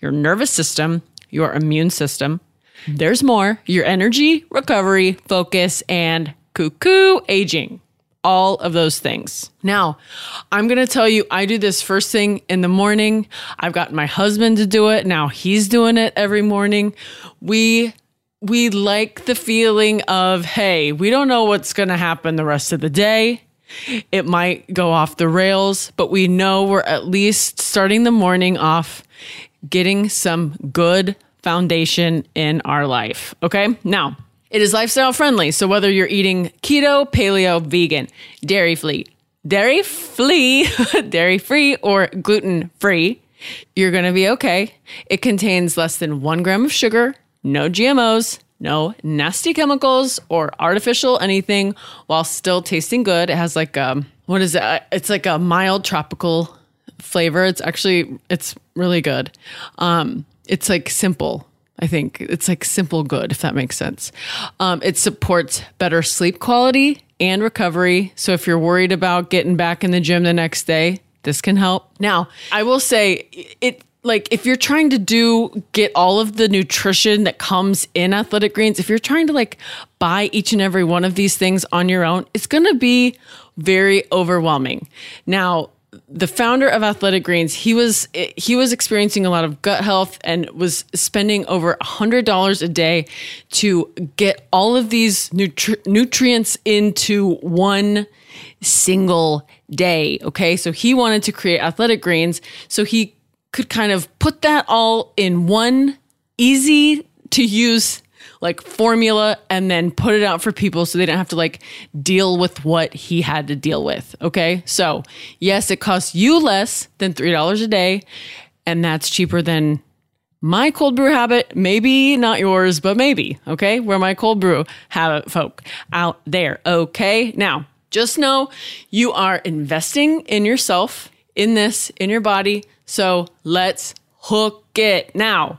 [SPEAKER 2] your nervous system, your immune system. There's more your energy, recovery, focus, and cuckoo aging. All of those things. Now, I'm going to tell you, I do this first thing in the morning. I've got my husband to do it. Now he's doing it every morning. We we like the feeling of, hey, we don't know what's going to happen the rest of the day. It might go off the rails, but we know we're at least starting the morning off getting some good foundation in our life. Okay. Now, it is lifestyle friendly. So whether you're eating keto, paleo, vegan, dairy free, dairy free, dairy free, or gluten free, you're going to be okay. It contains less than one gram of sugar, no GMOs, no nasty chemicals or artificial anything while still tasting good. It has like um what is it? It's like a mild tropical flavor. It's actually it's really good. Um it's like simple. I think it's like simple good if that makes sense. Um it supports better sleep quality and recovery. So if you're worried about getting back in the gym the next day, this can help. Now, I will say it like if you're trying to do get all of the nutrition that comes in athletic greens, if you're trying to like buy each and every one of these things on your own, it's going to be very overwhelming. Now, the founder of Athletic Greens, he was he was experiencing a lot of gut health and was spending over hundred dollars a day to get all of these nutri- nutrients into one single day. Okay, so he wanted to create Athletic Greens so he could kind of put that all in one easy to use like formula and then put it out for people so they don't have to like deal with what he had to deal with. Okay. So, yes, it costs you less than $3 a day, and that's cheaper than my cold brew habit. Maybe not yours, but maybe. Okay. Where my cold brew habit folk out there. Okay. Now, just know you are investing in yourself, in this, in your body. So let's hook it. Now,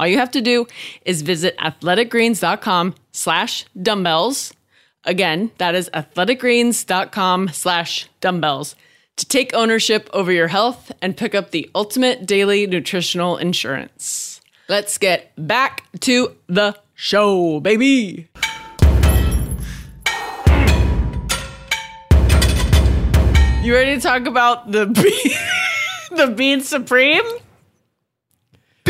[SPEAKER 2] All you have to do is visit athleticgreens.com slash dumbbells. Again, that is athleticgreens.com slash dumbbells to take ownership over your health and pick up the ultimate daily nutritional insurance. Let's get back to the show, baby. You ready to talk about the the bean supreme?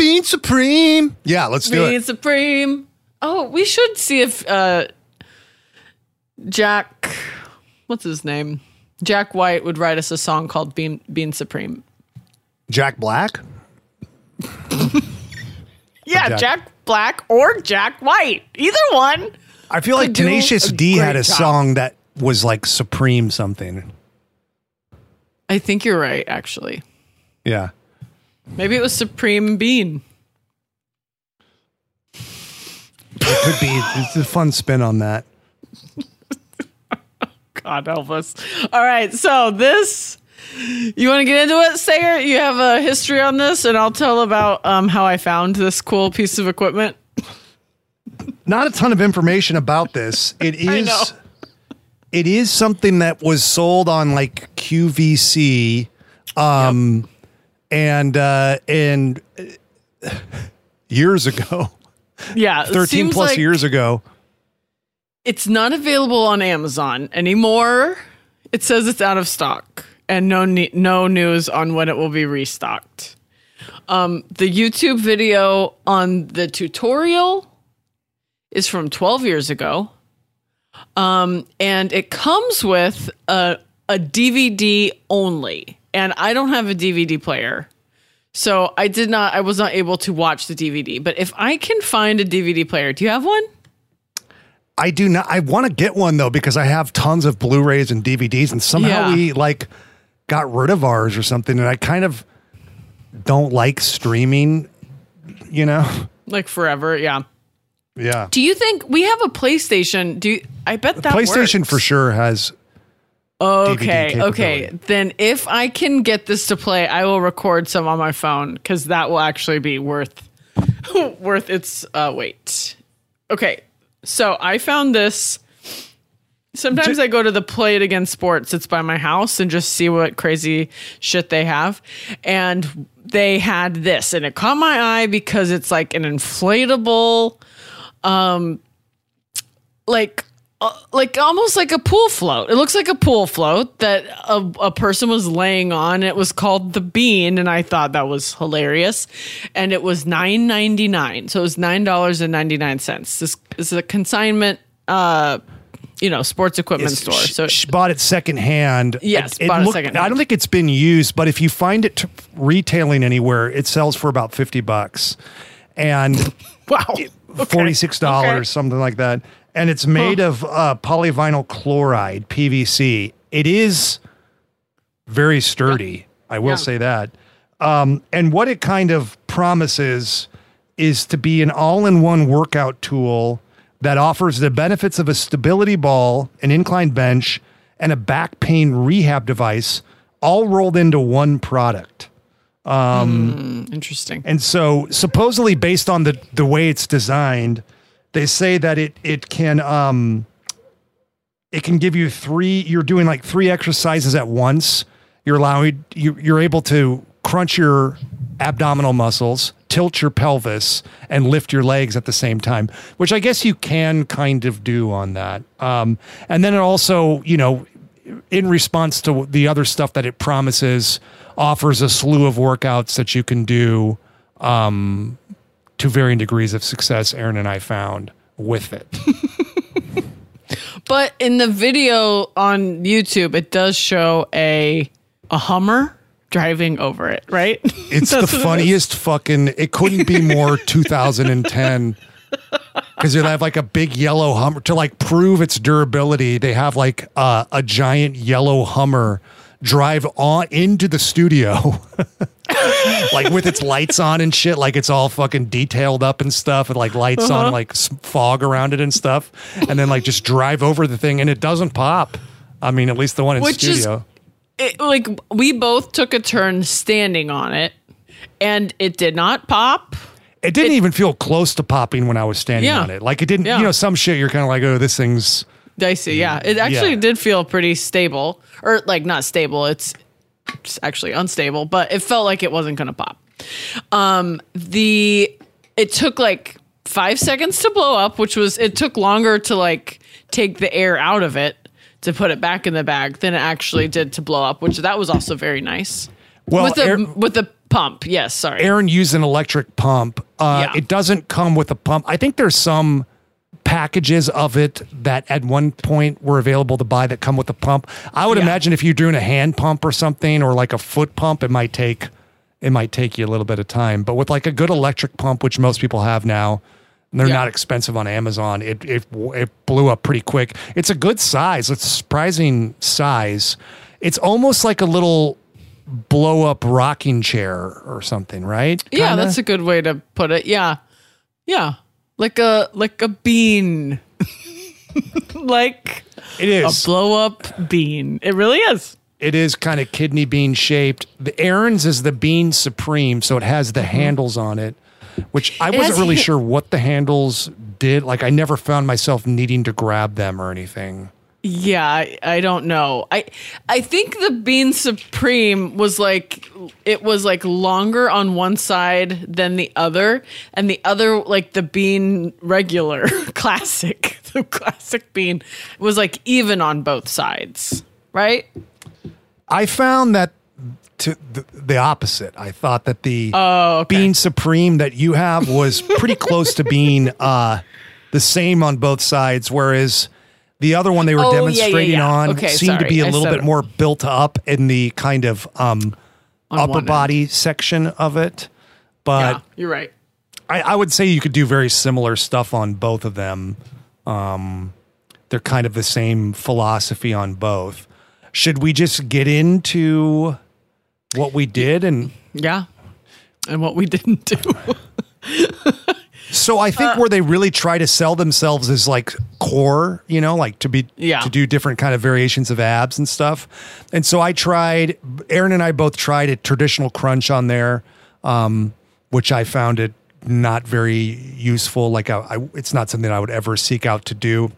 [SPEAKER 3] Being supreme. Yeah, let's do it.
[SPEAKER 2] Being
[SPEAKER 3] it.
[SPEAKER 2] supreme. Oh, we should see if uh, Jack, what's his name? Jack White would write us a song called Being, Being Supreme.
[SPEAKER 3] Jack Black.
[SPEAKER 2] Yeah,
[SPEAKER 3] Jack-
[SPEAKER 2] Jack. Black or Jack White. Either one.
[SPEAKER 3] I feel like
[SPEAKER 2] Could do
[SPEAKER 3] Tenacious
[SPEAKER 2] a
[SPEAKER 3] D had
[SPEAKER 2] great
[SPEAKER 3] a
[SPEAKER 2] job.
[SPEAKER 3] song that was like supreme something.
[SPEAKER 2] I think you're right, actually.
[SPEAKER 3] Yeah.
[SPEAKER 2] Maybe it was Supreme Bean.
[SPEAKER 3] It could be. It's a fun spin on that.
[SPEAKER 2] God help us. All right, so this you want to get into it, Sayer? You have a history on this, and I'll tell about um, how I found this cool piece of equipment.
[SPEAKER 3] Not a ton of information about this. It is. It is something that was sold on like QVC, um, and uh, and years ago,
[SPEAKER 2] Yeah,
[SPEAKER 3] thirteen plus
[SPEAKER 2] like
[SPEAKER 3] years ago.
[SPEAKER 2] It's not available on Amazon anymore. It says it's out of stock, and no ne- no news on when it will be restocked. Um, the YouTube video on the tutorial is from 12 years ago. Um, and it comes with a, a DVD only. And I don't have a DVD player. So I did not, I was not able to watch the DVD. But if I can find a DVD player, do you have one?
[SPEAKER 3] I do not. I want to get one though because I have tons of Blu-rays and DVDs, and somehow
[SPEAKER 2] Yeah.
[SPEAKER 3] we like got rid of ours or something. And I kind of don't like streaming. You know?
[SPEAKER 2] Like forever, yeah.
[SPEAKER 3] Yeah.
[SPEAKER 2] Do you think we have a PlayStation? Do you, I bet that
[SPEAKER 3] PlayStation
[SPEAKER 2] works.
[SPEAKER 3] for sure has.
[SPEAKER 2] Okay, okay. Then if I can get this to play, I will record some on my phone because that will actually be worth worth its uh, weight. Okay, so I found this. Sometimes I go to the Play It Again Sports. It's by my house and just see what crazy shit they have. And they had this, and it caught my eye because it's like an inflatable um, like uh, like almost like a pool float. It looks like a pool float that a, a person was laying on. It was called the Bean, and I thought that was hilarious. And it was nine ninety nine, so it was nine dollars and ninety nine cents. This is a consignment, uh, you know, sports equipment store.
[SPEAKER 3] She,
[SPEAKER 2] So
[SPEAKER 3] she bought it secondhand.
[SPEAKER 2] Yes,
[SPEAKER 3] it, it
[SPEAKER 2] bought it
[SPEAKER 3] looked-
[SPEAKER 2] secondhand.
[SPEAKER 3] I don't think it's been used, but if you find it t- retailing anywhere, it sells for about fifty bucks, and
[SPEAKER 2] wow,
[SPEAKER 3] forty six dollars,
[SPEAKER 2] Okay.
[SPEAKER 3] something like that. And it's made of uh, polyvinyl chloride (PVC). It is very sturdy. I will
[SPEAKER 2] Yeah.
[SPEAKER 3] say that. Um, and what it kind of promises is to be an all-in-one workout tool that offers the benefits of a stability ball, an inclined bench, and a back pain rehab device, all rolled into one product.
[SPEAKER 2] interesting.
[SPEAKER 3] And so, supposedly, based on the the way it's designed, they say that it it can um it can give you three. You're doing like three exercises at once. You're allowing you you're able to crunch your abdominal muscles, tilt your pelvis, and lift your legs at the same time, which I guess you can kind of do on that. Um, and then it also, you know, in response to the other stuff that it promises, offers a slew of workouts that you can do um, to varying degrees of success. Erin and I found with it.
[SPEAKER 2] But in the video on YouTube, it does show a a Hummer driving over it, right?
[SPEAKER 3] It's the
[SPEAKER 2] what it
[SPEAKER 3] funniest fucking. It couldn't be more 2010 because they have like a big yellow Hummer to like prove its durability. They have like uh, a giant yellow Hummer drive on into the studio. like with its lights on and shit, like it's all fucking detailed up and stuff, and like lights
[SPEAKER 2] Uh-huh.
[SPEAKER 3] on, like fog around it and stuff, and then like just drive over the thing, and it doesn't pop. I mean, at least the one in
[SPEAKER 2] Which is-
[SPEAKER 3] studio.
[SPEAKER 2] it, like we both took a turn standing on it and it did not pop
[SPEAKER 3] It didn't even feel close to popping when I was standing
[SPEAKER 2] Yeah.
[SPEAKER 3] on it. Like it didn't,
[SPEAKER 2] Yeah.
[SPEAKER 3] you know, some shit you're kind of like, oh, this thing's
[SPEAKER 2] dicey yeah it actually
[SPEAKER 3] Yeah.
[SPEAKER 2] did feel pretty stable or like not stable it's, it's actually unstable but it felt like it wasn't gonna pop um the it took like five seconds to blow up which was it took longer to like take the air out of it to put it back in the bag than it actually did to blow up which that was also very nice
[SPEAKER 3] well.
[SPEAKER 2] with the
[SPEAKER 3] air-
[SPEAKER 2] with the Pump. Yes. Sorry.
[SPEAKER 3] Erin used an electric pump. Uh,
[SPEAKER 2] Yeah.
[SPEAKER 3] It doesn't come with a pump. I think there's some packages of it that at one point were available to buy that come with a pump. I would
[SPEAKER 2] Yeah.
[SPEAKER 3] imagine if you're doing a hand pump or something or like a foot pump, it might take it might take you a little bit of time. But with like a good electric pump, which most people have now, they're
[SPEAKER 2] Yeah.
[SPEAKER 3] not expensive on Amazon. It it it blew up pretty quick. It's a good size. It's a surprising size. It's almost like a little blow up rocking chair or something, right?
[SPEAKER 2] Yeah,
[SPEAKER 3] Kinda?
[SPEAKER 2] that's a good way to put it. Yeah. Yeah. Like a like a bean. like
[SPEAKER 3] it
[SPEAKER 2] a blow up bean. It really is.
[SPEAKER 3] it is kind of kidney bean shaped. The Erin's is the bean supreme, so it has the mm-hmm. handles on it, which I wasn't really
[SPEAKER 2] hi-
[SPEAKER 3] sure what the handles did. Like I never found myself needing to grab them or anything.
[SPEAKER 2] Yeah, I, I don't know. I I think the bean supreme was like it was like longer on one side than the other, and the other like the bean regular classic, the classic bean was like even on both sides, right?
[SPEAKER 3] I found that to the, the opposite. I thought that the
[SPEAKER 2] Oh, okay.
[SPEAKER 3] bean supreme that you have was pretty close to being uh, the same on both sides, whereas the other one they were
[SPEAKER 2] Oh, yeah, yeah,
[SPEAKER 3] demonstrating
[SPEAKER 2] yeah.
[SPEAKER 3] on
[SPEAKER 2] Okay,
[SPEAKER 3] seemed to be a little bit
[SPEAKER 2] it.
[SPEAKER 3] more built up in the kind of um,
[SPEAKER 2] On
[SPEAKER 3] upper
[SPEAKER 2] end.
[SPEAKER 3] body section of it. But
[SPEAKER 2] Yeah, you're right.
[SPEAKER 3] I, I would say you could do very similar stuff on both of them. Um, they're kind of the same philosophy on both. Should we just get into what we did and
[SPEAKER 2] Yeah, and what we didn't do.
[SPEAKER 3] So I
[SPEAKER 2] Uh,
[SPEAKER 3] think where they really try to sell themselves is like core, you know, like to be
[SPEAKER 2] Yeah.
[SPEAKER 3] to do different kind of variations of abs and stuff. And so I tried. Erin and I both tried a traditional crunch on there, um, which I found it not very useful. Like I, I, it's not something I would ever seek out to do.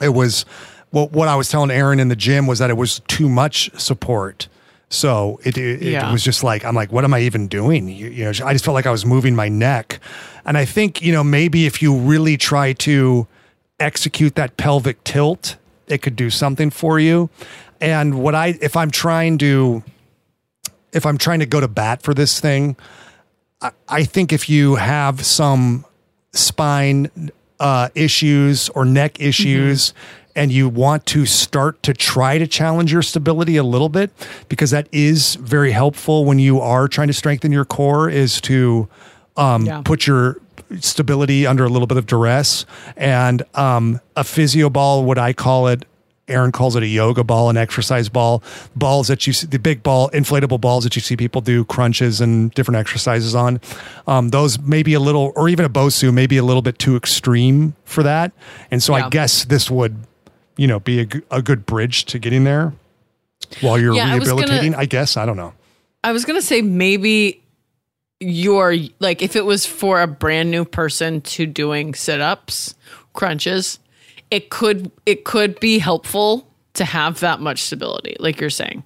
[SPEAKER 3] It was what what I was telling Erin in the gym was that it was too much support. So it it,
[SPEAKER 2] Yeah.
[SPEAKER 3] it was just like I'm like, what am I even doing? You, you know, I just felt like I was moving my neck, and I think you know maybe if you really try to execute that pelvic tilt, it could do something for you. And what I if I'm trying to if I'm trying to go to bat for this thing, I, I think if you have some spine uh, issues or neck issues and you want to start to try to challenge your stability a little bit because that is very helpful when you are trying to strengthen your core is to um,
[SPEAKER 2] Yeah.
[SPEAKER 3] put your stability under a little bit of duress and um, a physio ball what i call it Erin calls it a yoga ball, an exercise ball, balls that you see, the big ball, inflatable balls that you see people do crunches and different exercises on. Um, those may be a little, or even a Bosu, maybe a little bit too extreme for that. And so
[SPEAKER 2] Yeah.
[SPEAKER 3] I guess this would, you know, be a good bridge to getting there while you're
[SPEAKER 2] Yeah, I gonna-
[SPEAKER 3] rehabilitating. I guess. I don't know.
[SPEAKER 2] I was gonna say maybe you're like if it was for a brand new person to doing sit ups, crunches, it could it could be helpful to have that much stability, like you're saying.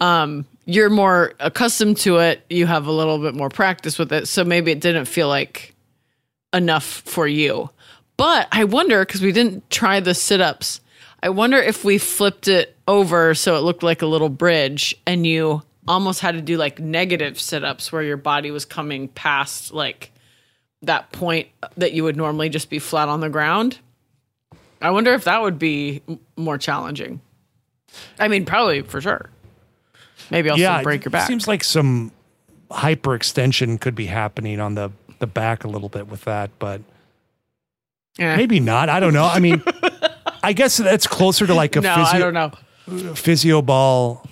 [SPEAKER 2] Um, you're more accustomed to it. You have a little bit more practice with it, so maybe it didn't feel like enough for you. But I wonder because we didn't try the sit ups. I wonder if we flipped it over so it looked like a little bridge and you almost had to do like negative sit ups where your body was coming past like that point that you would normally just be flat on the ground. I wonder if that would be more challenging. I mean, probably for sure. Maybe also
[SPEAKER 3] yeah,
[SPEAKER 2] break your back.
[SPEAKER 3] Seems like some hyperextension could be happening on the, the back a little bit with that, but
[SPEAKER 2] Eh.
[SPEAKER 3] maybe not. I don't know. I mean, I guess that's closer to like a
[SPEAKER 2] no,
[SPEAKER 3] physio,
[SPEAKER 2] I don't know.
[SPEAKER 3] physio ball,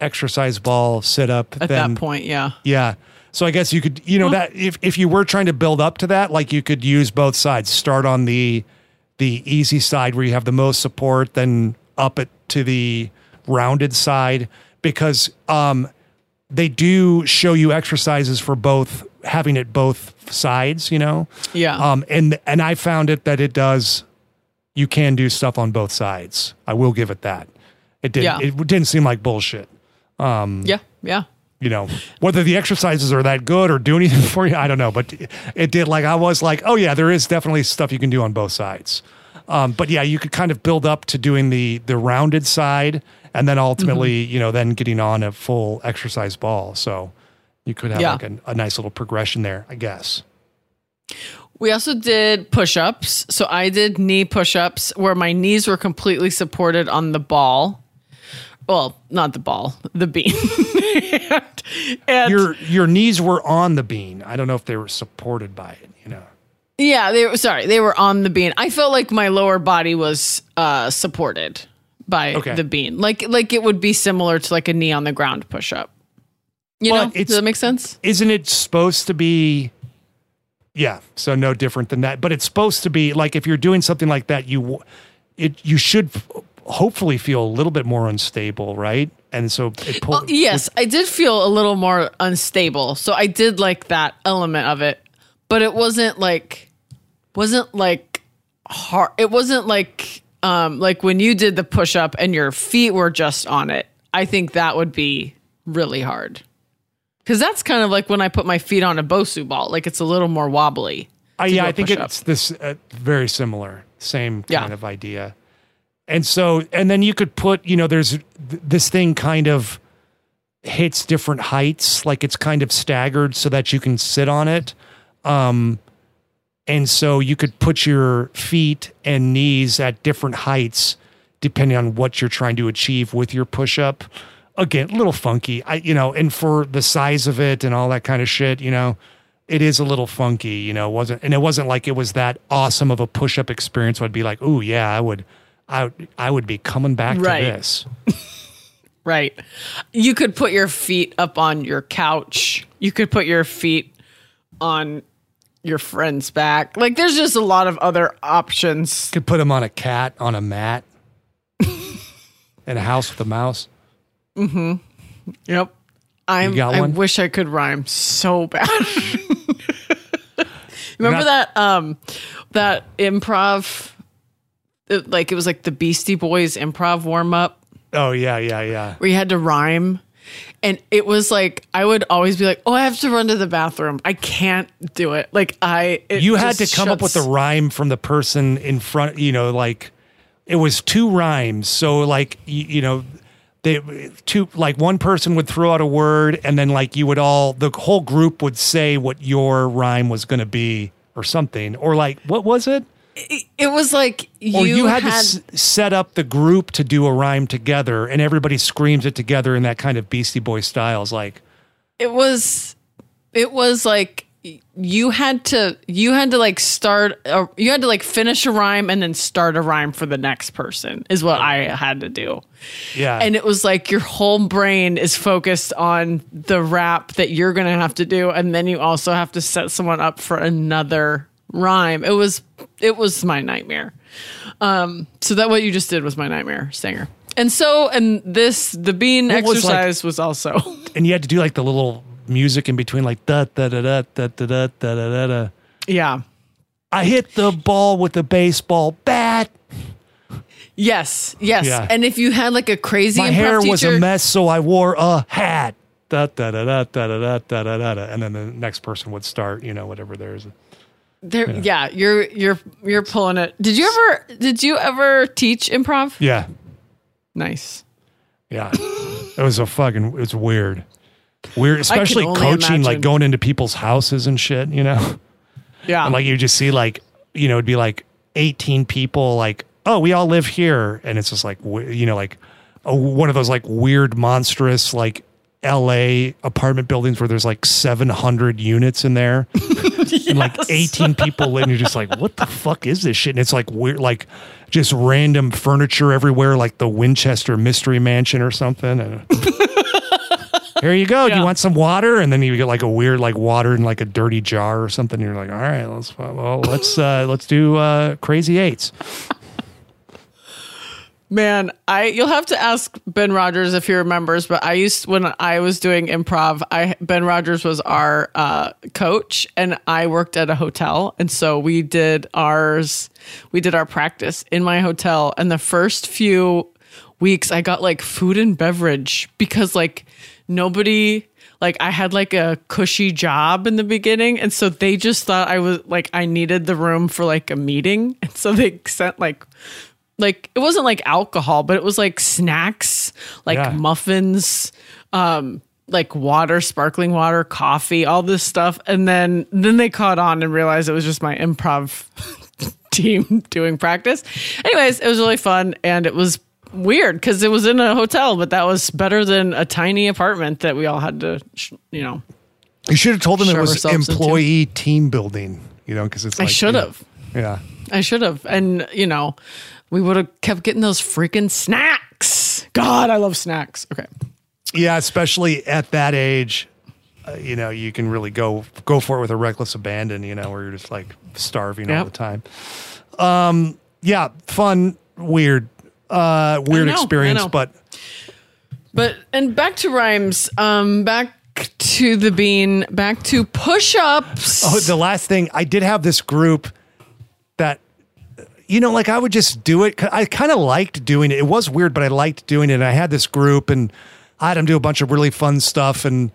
[SPEAKER 3] exercise ball, sit up.
[SPEAKER 2] At
[SPEAKER 3] then,
[SPEAKER 2] that point, yeah.
[SPEAKER 3] Yeah. So I guess you could, you know, that if, if you were trying to build up to that, like you could use both sides. Start on the the easy side where you have the most support, then up it to the rounded side because um, they do show you exercises for both having it both sides, you know.
[SPEAKER 2] Yeah.
[SPEAKER 3] Um, and and I found it that it does. You can do stuff on both sides. I will give it that. It did.
[SPEAKER 2] Yeah.
[SPEAKER 3] It didn't seem like bullshit
[SPEAKER 2] yeah. Yeah.
[SPEAKER 3] you know whether the exercises are that good or do anything for you i don't know but it did like i was like oh yeah there is definitely stuff you can do on both sides um, but yeah you could kind of build up to doing the the rounded side and then ultimately you know then getting on a full exercise ball so you could have
[SPEAKER 2] Yeah.
[SPEAKER 3] like a, a nice little progression there, I guess.
[SPEAKER 2] We also did push ups. So I did knee push ups where my knees were completely supported on the ball. Well, not the ball, the beam. and, and
[SPEAKER 3] Your your knees were on the bean. I don't know if they were supported by it. You know.
[SPEAKER 2] yeah, they were sorry, they were on the beam. I felt like my lower body was uh, supported by
[SPEAKER 3] Okay.
[SPEAKER 2] the beam. Like like it would be similar to like a knee on the ground push up. You
[SPEAKER 3] But
[SPEAKER 2] know? Does that make sense?
[SPEAKER 3] isn't it supposed to be yeah so no different than that but it's supposed to be like if you're doing something like that you it you should hopefully feel a little bit more unstable right and so it pull,
[SPEAKER 2] Well, yes, I did feel a little more unstable. So I did like that element of it, but it wasn't like wasn't like hard. It wasn't like um like when you did the push up and your feet were just on it. I think that would be really hard. Cuz that's kind of like when I put my feet on a Bosu ball, like it's a little more wobbly.
[SPEAKER 3] Uh, yeah i think it's this uh, very similar same
[SPEAKER 2] Yeah.
[SPEAKER 3] kind of idea and so and then you could put you know there's th- this thing kind of hits different heights like it's kind of staggered so that you can sit on it um and so you could put your feet and knees at different heights depending on what you're trying to achieve with your push up again a little funky i you know and for the size of it and all that kind of shit you know it is a little funky you know it wasn't and it wasn't like it was that awesome of a push up experience where i'd be like oh yeah i would i would i would be coming back
[SPEAKER 2] Right.
[SPEAKER 3] to this
[SPEAKER 2] Right. You could put your feet up on your couch. You could put your feet on your friend's back. Like there's just a lot of other options.
[SPEAKER 3] could put them on a cat on a mat in a house with a mouse
[SPEAKER 2] Yep. I'm, I wish I could rhyme so bad. Remember
[SPEAKER 3] not-
[SPEAKER 2] that um that improv it- like it was like the Beastie Boys improv warm up
[SPEAKER 3] oh yeah yeah yeah
[SPEAKER 2] where you had to rhyme. And it was like I would always be like, "Oh, I have to run to the bathroom. I can't do it." Like I, it
[SPEAKER 3] you had to come up with
[SPEAKER 2] the
[SPEAKER 3] rhyme from the person in front you know like it was two rhymes so like you, you know they two like one person would throw out a word and then like you would all the whole group would say what your rhyme was going to be or something. Or like what was it?
[SPEAKER 2] It was like you,
[SPEAKER 3] or you had,
[SPEAKER 2] had,
[SPEAKER 3] to s- set up the group to do a rhyme together and everybody screams it together in that kind of beastie boy styles like
[SPEAKER 2] it was it was like you had to you had to like start a, you had to like finish a rhyme and then start a rhyme for the next person is what I had to do.
[SPEAKER 3] yeah
[SPEAKER 2] And it was like your whole brain is focused on the rap that you're going to have to do and then you also have to set someone up for another rhyme. It was it was my nightmare. Um so that what you just did was my nightmare, Stanger. And so and this the bean
[SPEAKER 3] What was, like-
[SPEAKER 2] exercise was also
[SPEAKER 3] and you had to do like the little music in between like da da da da da da da da da da
[SPEAKER 2] yeah.
[SPEAKER 3] I hit the ball with a baseball bat.
[SPEAKER 2] Yes, yes.
[SPEAKER 3] Yeah.
[SPEAKER 2] And if you had like a crazy
[SPEAKER 3] My hair was
[SPEAKER 2] teacher,
[SPEAKER 3] a mess, so I wore a hat. Da, da, da, da, da, da, da, da, da, da. And then the next person would start, you know, whatever theirs.
[SPEAKER 2] there, yeah. you're you're you're pulling it. Did you ever did you ever teach improv?
[SPEAKER 3] Yeah.
[SPEAKER 2] Nice.
[SPEAKER 3] Yeah. it was a fucking, it was weird. Weird, especially coaching, like going into people's houses and shit, you know?
[SPEAKER 2] Yeah.
[SPEAKER 3] And like you just see like, you know, it'd be like 18 people, like, oh, we all live here. And it's just like, you know, like a, one of those like weird, monstrous, like LA apartment buildings where there's like 700 units in there and like 18 people live. And you're just like, what the fuck is this shit? And it's like weird, like just random furniture everywhere, like the Winchester Mystery Mansion or something. And here you go. Do
[SPEAKER 2] Yeah.
[SPEAKER 3] you want some water? And then you get like a weird like water in like a dirty jar or something. And you're like, all right, let's well let's uh, let's do uh, crazy eights.
[SPEAKER 2] Man, I you'll have to ask Ben Rogers if he remembers, but I used when I was doing improv, I Ben Rogers was our uh, coach and I worked at a hotel and so we did ours we did our practice in my hotel and the first few weeks I got like food and beverage because like nobody like I had like a cushy job in the beginning and so they just thought I was like I needed the room for like a meeting and so they sent like like it wasn't like alcohol, but it was like snacks, like
[SPEAKER 3] Yeah.
[SPEAKER 2] muffins, um, like water, sparkling water, coffee, all this stuff. And then then they caught on and realized it was just my improv team doing practice. Anyways, it was really fun and it was weird because it was in a hotel, but that was better than a tiny apartment that we all had to, sh- you know.
[SPEAKER 3] You should have told them it was
[SPEAKER 2] ourselves into.
[SPEAKER 3] employee team building. You know, because it's. Like, I
[SPEAKER 2] should
[SPEAKER 3] you know,
[SPEAKER 2] have.
[SPEAKER 3] Yeah.
[SPEAKER 2] I should have. And, you know, we would have kept getting those freaking snacks. God, I love snacks. Okay.
[SPEAKER 3] Yeah, especially at that age, uh, you know, you can really go go for it with a reckless abandon. You know, where you're just like starving all the time. Um, yeah, fun, weird, uh, weird
[SPEAKER 2] know,
[SPEAKER 3] experience, but
[SPEAKER 2] But and back to rhymes. Um, back to the bean. Back to push-ups.
[SPEAKER 3] Oh, the last thing I did have this group that you know, like I would just do it. I kind of liked doing it. It was weird, but I liked doing it. And I had this group, and I had them do a bunch of really fun stuff, and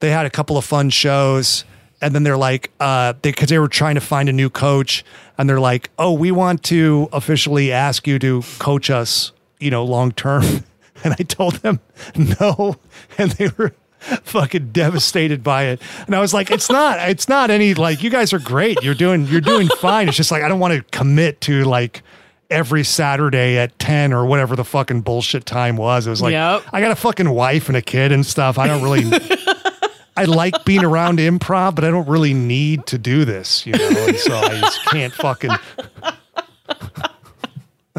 [SPEAKER 3] they had a couple of fun shows. And then they're like, uh, they because they were trying to find a new coach, and they're like, "Oh, we want to officially ask you to coach us, you know, long term." And I told them no, and they were fucking devastated by it. And I was like, "It's not, it's not any like you guys are great. You're doing, you're doing fine. It's just like I don't want to commit to like." Every Saturday at 10 or whatever the fucking bullshit time was. It was like,
[SPEAKER 2] Yep.
[SPEAKER 3] I got a fucking wife and a kid and stuff. I don't really I like being around improv, but I don't really need to do this, you know. And so I just can't fucking.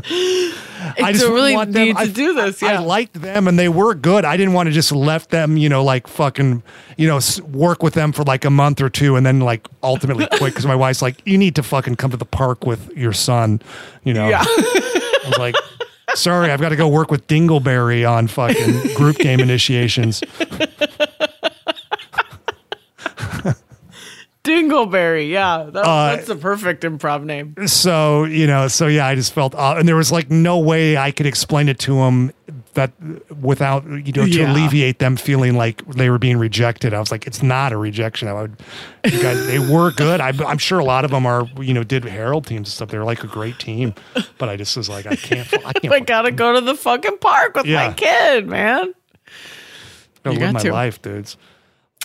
[SPEAKER 3] I
[SPEAKER 2] don't really
[SPEAKER 3] want them-
[SPEAKER 2] need to do this. Yeah.
[SPEAKER 3] I liked them and they were good. I didn't want to just left them, you know, like fucking, you know, work with them for like a month or two and then like ultimately quit because my wife's like, you need to fucking come to the park with your son, you know.
[SPEAKER 2] yeah.
[SPEAKER 3] I was like, sorry, I've got to go work with Dingleberry on fucking group game initiations.
[SPEAKER 2] Dingleberry. Yeah. That,
[SPEAKER 3] Uh,
[SPEAKER 2] that's the perfect improv name.
[SPEAKER 3] so you know so yeah i just felt uh, and there was like no way i could explain it to them that without you know to
[SPEAKER 2] Yeah.
[SPEAKER 3] alleviate them feeling like they were being rejected i was like it's not a rejection i would you guys they were good I, i'm sure a lot of them are you know did Harold teams and stuff they're like a great team but i just was like i can't i can't
[SPEAKER 2] I gotta go to the fucking park with
[SPEAKER 3] Yeah.
[SPEAKER 2] my kid, man. you
[SPEAKER 3] live my
[SPEAKER 2] to.
[SPEAKER 3] life dudes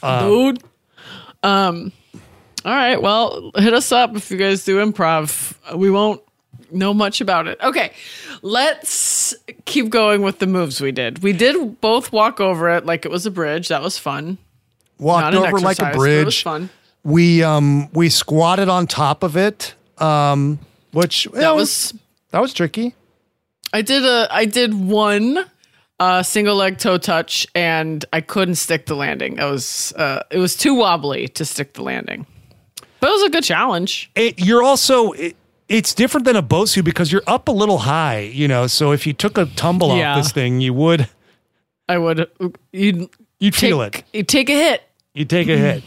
[SPEAKER 2] Dude. Um. All right. Well, hit us up if you guys do improv. We won't know much about it. Okay. Let's keep going with the moves we did. We did both walk over it like it was a bridge. That was fun.
[SPEAKER 3] walked over like a
[SPEAKER 2] exercise, but It was
[SPEAKER 3] bridge
[SPEAKER 2] fun.
[SPEAKER 3] we um we squatted on top of it um which
[SPEAKER 2] That was
[SPEAKER 3] that was tricky
[SPEAKER 2] I did a I did one uh, single leg toe touch and I couldn't stick the landing. It was uh, it was too wobbly to stick the landing. But it was a good challenge.
[SPEAKER 3] it, you're also it, it's different than a Bosu because you're up a little high, you know. So if you took a tumble
[SPEAKER 2] Yeah.
[SPEAKER 3] off this thing, you would
[SPEAKER 2] I would you'd
[SPEAKER 3] you'd
[SPEAKER 2] take,
[SPEAKER 3] feel it.
[SPEAKER 2] You take a hit.
[SPEAKER 3] You'd take a hit.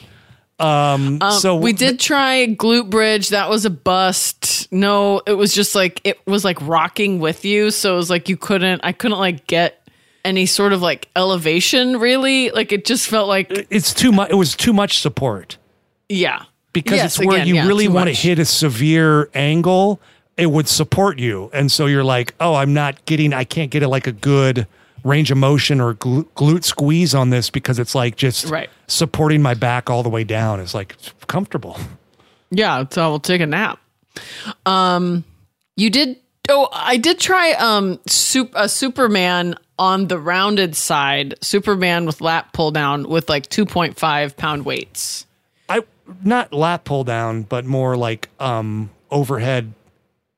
[SPEAKER 3] Um, so
[SPEAKER 2] we did try glute bridge. That was a bust. No, it was just like it was like rocking with you. So it was like you couldn't. I couldn't like get any sort of like elevation. Really, like it just felt like
[SPEAKER 3] It's too much. It was too much support
[SPEAKER 2] yeah.
[SPEAKER 3] because
[SPEAKER 2] Yes,
[SPEAKER 3] it's where
[SPEAKER 2] again,
[SPEAKER 3] you
[SPEAKER 2] yeah,
[SPEAKER 3] really want to hit a severe angle. It would support you, and so you're like, oh, I'm not getting. I can't get it like a good range of motion or glu- glute squeeze on this because it's like just
[SPEAKER 2] Right.
[SPEAKER 3] supporting my back all the way down. It's like comfortable.
[SPEAKER 2] Yeah, so i'll take a nap. Um, you did. Oh, I did try um sup, a Superman on the rounded side. Superman with lat pull down with like two point five pound weights.
[SPEAKER 3] I not lat pull down, but more like um overhead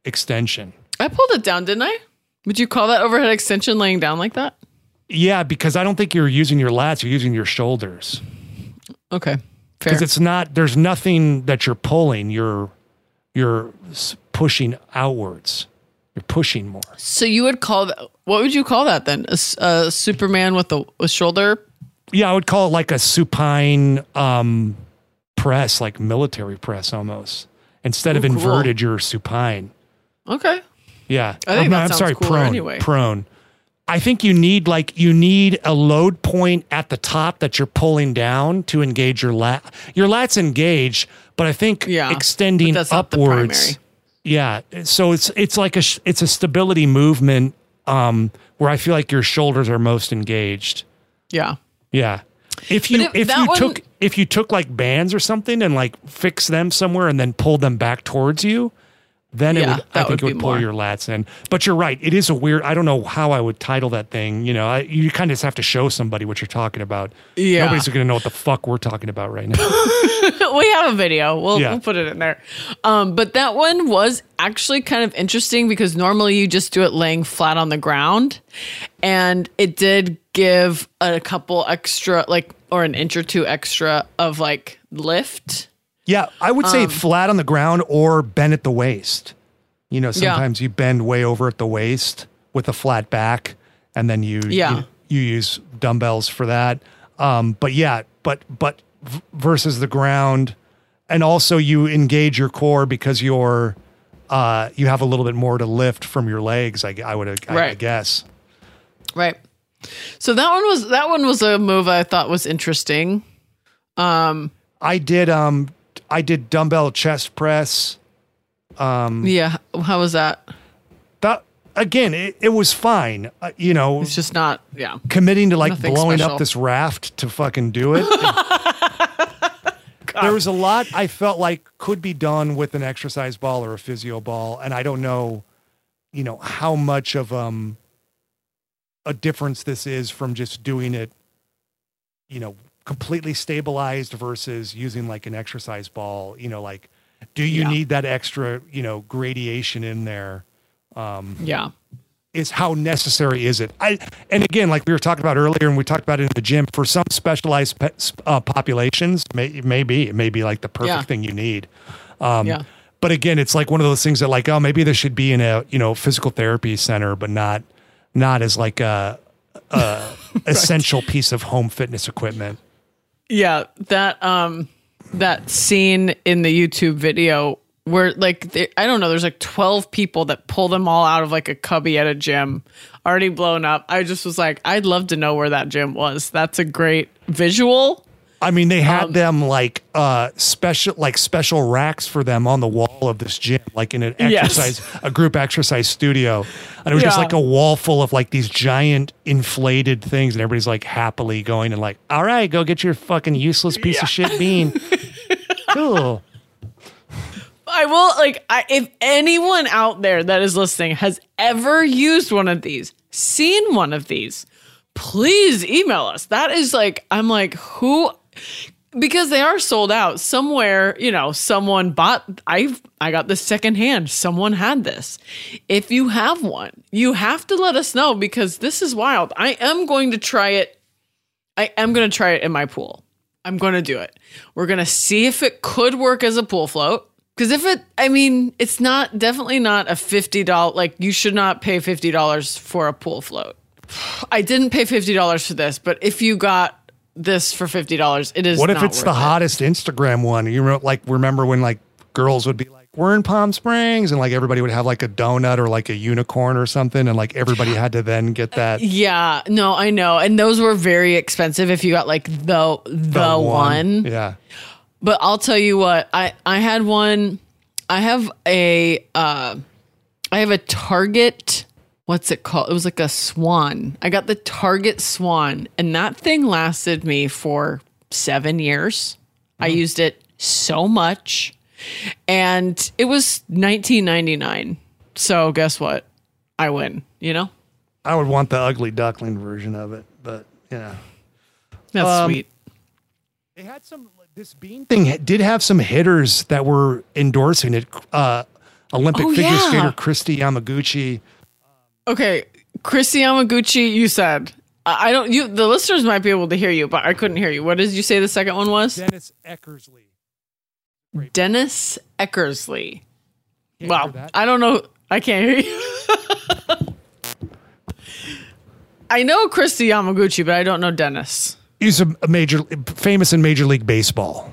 [SPEAKER 3] extension.
[SPEAKER 2] I pulled it down, didn't I? Would you call that overhead extension laying down like that?
[SPEAKER 3] Yeah, because I don't think you're using your lats, you're using your shoulders.
[SPEAKER 2] Okay, fair.
[SPEAKER 3] Because it's not there's nothing that you're pulling, you're you're pushing outwards. You're pushing more.
[SPEAKER 2] So you would call that? What would you call that then? A Superman with a, a shoulder?
[SPEAKER 3] Yeah, I would call it like a supine um press, like military press almost. Instead of
[SPEAKER 2] Ooh, cool.
[SPEAKER 3] inverted, you're supine.
[SPEAKER 2] Okay.
[SPEAKER 3] Yeah.
[SPEAKER 2] I think
[SPEAKER 3] I'm,
[SPEAKER 2] that
[SPEAKER 3] I'm sorry, prone.
[SPEAKER 2] anyway.
[SPEAKER 3] Prone. I think you need like you need a load point at the top that you're pulling down to engage your lat. Your lats engage, but I think
[SPEAKER 2] Yeah,
[SPEAKER 3] extending upwards. Yeah. So it's it's like a it's a stability movement um where I feel like your shoulders are most engaged.
[SPEAKER 2] Yeah.
[SPEAKER 3] Yeah.
[SPEAKER 5] If you
[SPEAKER 2] if
[SPEAKER 5] if, you
[SPEAKER 2] one-
[SPEAKER 5] took if you took like bands or something and like fix them somewhere and then pulled them back towards you, then it would I think
[SPEAKER 2] would
[SPEAKER 5] it would pull
[SPEAKER 2] more.
[SPEAKER 5] your lats in. But you're right, it is a weird. I don't know how I would title that thing. You know, I, you kind of just have to show somebody what you're talking about.
[SPEAKER 2] Yeah.
[SPEAKER 5] nobody's going to know what the fuck we're talking about right now.
[SPEAKER 2] we have a video. We'll,
[SPEAKER 5] Yeah.
[SPEAKER 2] we'll put it in there. Um, but that one was actually kind of interesting because normally you just do it laying flat on the ground. And it did give a couple extra, like, or an inch or two extra of like lift.
[SPEAKER 3] Yeah, I would
[SPEAKER 2] Um,
[SPEAKER 3] say flat on the ground or bend at the waist. You know, sometimes you bend way over at the waist with a flat back, and then you
[SPEAKER 2] Yeah.
[SPEAKER 3] you, you use dumbbells for that. Um, but yeah, but but v- versus the ground, and also you engage your core because you're uh, you have a little bit more to lift from your legs. I, I would I, I guess.
[SPEAKER 2] Right. So that one was that one was a move I thought was interesting.
[SPEAKER 3] I did um I did dumbbell chest press.
[SPEAKER 2] Yeah. How was that?
[SPEAKER 3] That again, it, it was fine. Uh, you know,
[SPEAKER 2] It's just not. Yeah.
[SPEAKER 3] committing to like
[SPEAKER 2] Nothing
[SPEAKER 3] blowing
[SPEAKER 2] special.
[SPEAKER 3] up this raft to fucking do it. there was a lot I felt like could be done with an exercise ball or a physio ball, and I don't know, you know, how much of um a difference this is from just doing it, you know, completely stabilized versus using like an exercise ball. You know, like do you
[SPEAKER 2] Yeah.
[SPEAKER 3] need that extra, you know, gradation in there?
[SPEAKER 2] Yeah.
[SPEAKER 3] is how necessary is it? I and again, like we were talking about earlier, and we talked about it in the gym. For some specialized pe- uh, populations, may, it may be it may be like the perfect
[SPEAKER 2] Yeah.
[SPEAKER 3] thing you need. Um,
[SPEAKER 2] yeah.
[SPEAKER 3] But again, it's like one of those things that like, oh, maybe this should be in a you know physical therapy center, but not not as like a, a essential piece of home fitness equipment.
[SPEAKER 2] Yeah, that um that scene in the YouTube video where like they, I don't know, there's like 12 people that pull them all out of like a cubby at a gym already blown up. I just was like, I'd love to know where that gym was. That's a great visual.
[SPEAKER 3] I mean, they
[SPEAKER 2] Um,
[SPEAKER 3] had them like uh special like special racks for them on the wall of this gym, like in an
[SPEAKER 2] Yes.
[SPEAKER 3] exercise a group exercise studio. And it was just like a wall full of like these giant inflated things and everybody's like happily going and like, "All right, go get your fucking useless piece of shit bean." cool.
[SPEAKER 2] I will like I, if anyone out there that is listening has ever used one of these, seen one of these, please email us. That is like I'm like who because they are sold out somewhere, you know, someone bought I I got this secondhand. Someone had this. If you have one, you have to let us know because this is wild. I am going to try it. I am going to try it in my pool. I'm going to do it. We're going to see if it could work as a pool float. Because if it, I mean, it's not definitely not a $50, like you should not pay $50 for a pool float. I didn't pay $50 for this, but if you got this for $50, it is
[SPEAKER 3] What if it's the
[SPEAKER 2] it.
[SPEAKER 3] hottest Instagram one? You know, like remember when like girls would be like, "We're in Palm Springs," and like everybody would have like a donut or like a unicorn or something, and like everybody had to then get that.
[SPEAKER 2] Yeah, no, I know. And those were very expensive if you got like the the, one.
[SPEAKER 3] Yeah.
[SPEAKER 2] But I'll tell you what, I I had one. I have a uh, I have a Target. What's it called? It was like a Swan. I got the Target Swan, and that thing lasted me for seven years. I used it so much, and it was nineteen ninety nine. So guess what? I win. You know,
[SPEAKER 3] I would want the ugly duckling version of it, but yeah.
[SPEAKER 2] that's
[SPEAKER 3] Um,
[SPEAKER 2] sweet.
[SPEAKER 3] They had some. This bean thing did have some hitters that were endorsing it. Uh, Olympic
[SPEAKER 2] Oh,
[SPEAKER 3] figure
[SPEAKER 2] yeah.
[SPEAKER 3] skater Kristi Yamaguchi.
[SPEAKER 2] Okay, Kristi Yamaguchi, you said. I I don't. You, the listeners might be able to hear you, but I couldn't hear you. What did you say? The second one was
[SPEAKER 3] Dennis Eckersley.
[SPEAKER 2] Dennis Eckersley.
[SPEAKER 3] Can't
[SPEAKER 2] Wow. I don't know. I can't hear you. I know Kristi Yamaguchi, but I don't know Dennis.
[SPEAKER 3] He's a, a major, famous in Major League Baseball.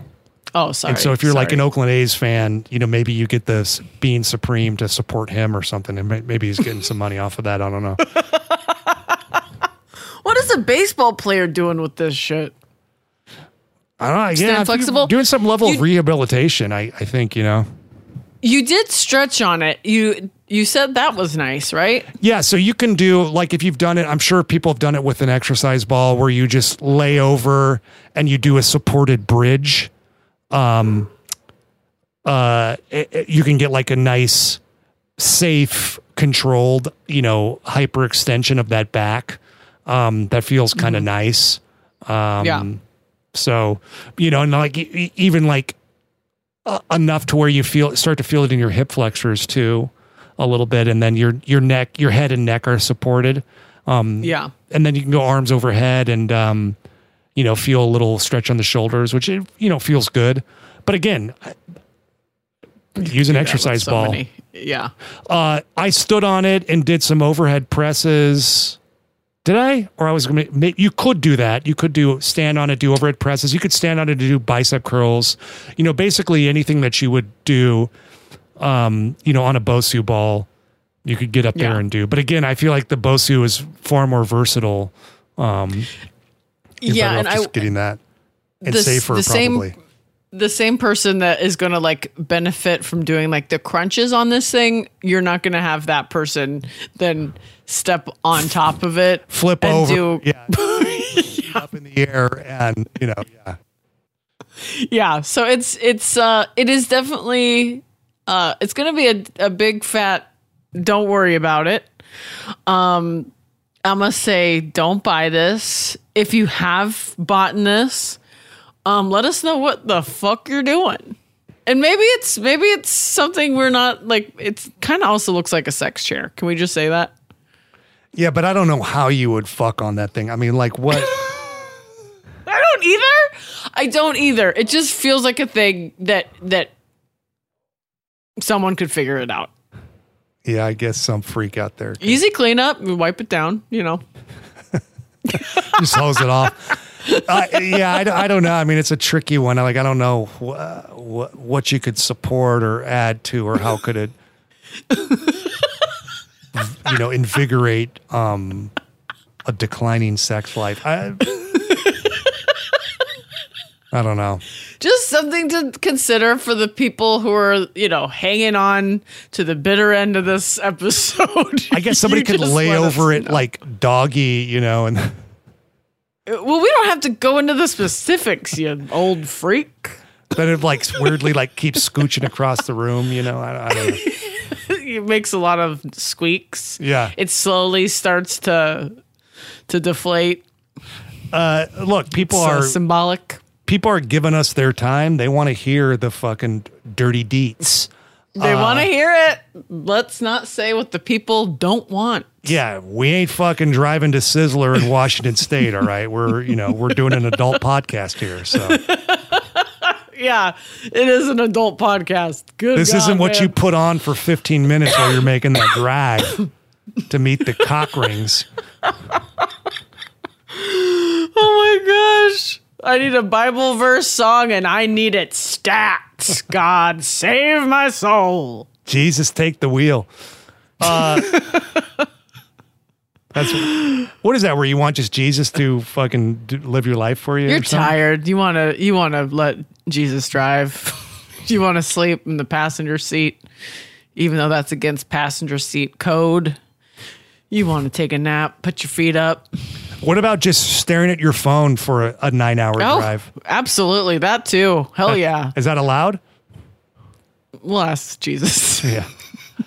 [SPEAKER 2] Oh, sorry.
[SPEAKER 3] And so if you're like an Oakland A's fan, you know, maybe you get this Bean Supreme to support him or something. And maybe he's getting some money off of that. I don't know.
[SPEAKER 2] what is a baseball player doing with this shit?
[SPEAKER 3] I don't know.
[SPEAKER 2] Stand
[SPEAKER 3] Yeah, if
[SPEAKER 2] flexible?
[SPEAKER 3] Doing some level
[SPEAKER 2] You-
[SPEAKER 3] of rehabilitation, I, I think, you know.
[SPEAKER 2] You did stretch on it. You you said that was nice, right?
[SPEAKER 3] Yeah, so you can do like if you've done it, I'm sure people have done it with an exercise ball where you just lay over and you do a supported bridge. Um uh you can get like a nice safe controlled, you know, hyperextension of that back. Um that feels kind of nice. Um
[SPEAKER 2] Yeah.
[SPEAKER 3] so, you know, and like even like uh, enough to where you feel start to feel it in your hip flexors too a little bit and then your your neck your head and neck are supported um
[SPEAKER 2] Yeah.
[SPEAKER 3] and then you can go arms overhead and um you know feel a little stretch on the shoulders which it, you know feels good. But again use an exercise
[SPEAKER 2] so
[SPEAKER 3] ball.
[SPEAKER 2] many- Yeah.
[SPEAKER 3] uh i stood on it and did some overhead presses. Did i? Or i was gonna you could do that. You could do stand on it do overhead presses. You could stand on it to do bicep curls. You know basically anything that you would do um you know on a bosu ball you could get up there and do. But again i feel like the bosu is far more versatile um you're
[SPEAKER 2] Yeah, and I
[SPEAKER 3] getting that and
[SPEAKER 2] the
[SPEAKER 3] safer
[SPEAKER 2] the same-
[SPEAKER 3] probably.
[SPEAKER 2] the same person that is going to like benefit from doing like the crunches on this thing, you're not going to have that person then step on top of it,
[SPEAKER 3] flip
[SPEAKER 2] and
[SPEAKER 3] over.
[SPEAKER 2] do
[SPEAKER 3] yeah. Up in the air and you know yeah.
[SPEAKER 2] Yeah so it's it's uh it is definitely uh it's gonna be a, a big fat don't worry about it. Um I must say don't buy this if you have bought this um let us know what the fuck you're doing and maybe it's maybe it's something we're not like it's kind of also looks like a sex chair can we just say that
[SPEAKER 3] Yeah, but I don't know how you would fuck on that thing. I mean, like what?
[SPEAKER 2] I don't either. I don't either. It just feels like a thing that that someone could figure it out.
[SPEAKER 3] yeah, I guess some freak out there
[SPEAKER 2] Easy cleanup. We wipe it down. You know.
[SPEAKER 3] just hose it off. Uh, yeah, I, don't- I don't know. I mean, it's a tricky one. Like, I don't know wh- wh- what you could support or add to, or how could it, you know, invigorate um, a declining sex life. I, I don't know.
[SPEAKER 2] Just something to consider for the people who are, you know, hanging on to the bitter end of this episode.
[SPEAKER 3] I guess somebody could lay over it
[SPEAKER 2] know.
[SPEAKER 3] like doggy, you know, and
[SPEAKER 2] Well, we don't have to go into the specifics, you old freak.
[SPEAKER 3] But it like weirdly like keeps scooching across the room, you know. I, I don't know.
[SPEAKER 2] It makes a lot of squeaks.
[SPEAKER 3] Yeah.
[SPEAKER 2] It slowly starts to to deflate.
[SPEAKER 3] Uh, look, people
[SPEAKER 2] So
[SPEAKER 3] are
[SPEAKER 2] symbolic.
[SPEAKER 3] People are giving us their time. They want to hear the fucking dirty deets.
[SPEAKER 2] They
[SPEAKER 3] Uh,
[SPEAKER 2] want to hear it. Let's not say what the people don't want.
[SPEAKER 3] Yeah, we ain't fucking driving to Sizzler in Washington State. All right, we're you know we're doing an adult podcast here, so
[SPEAKER 2] Yeah, it is an adult podcast. Good.
[SPEAKER 3] this
[SPEAKER 2] God,
[SPEAKER 3] isn't what
[SPEAKER 2] man.
[SPEAKER 3] you put on for 15 minutes while you're making that drive to meet the cock rings.
[SPEAKER 2] Oh my gosh! I need a Bible verse song, and I need it stacked. God save my soul.
[SPEAKER 3] Jesus, take the wheel. Uh, that's what is that? Where you want just Jesus to fucking do, live your life for you?
[SPEAKER 2] You're tired. You want to. You want to let Jesus drive. you want to sleep in the passenger seat, even though that's against passenger seat code. You want to take a nap, put your feet up.
[SPEAKER 3] What about just staring at your phone for a, a nine hour
[SPEAKER 2] Oh,
[SPEAKER 3] drive?
[SPEAKER 2] absolutely. That too. Hell yeah.
[SPEAKER 3] Is that allowed?
[SPEAKER 2] We'll Jesus.
[SPEAKER 3] Yeah.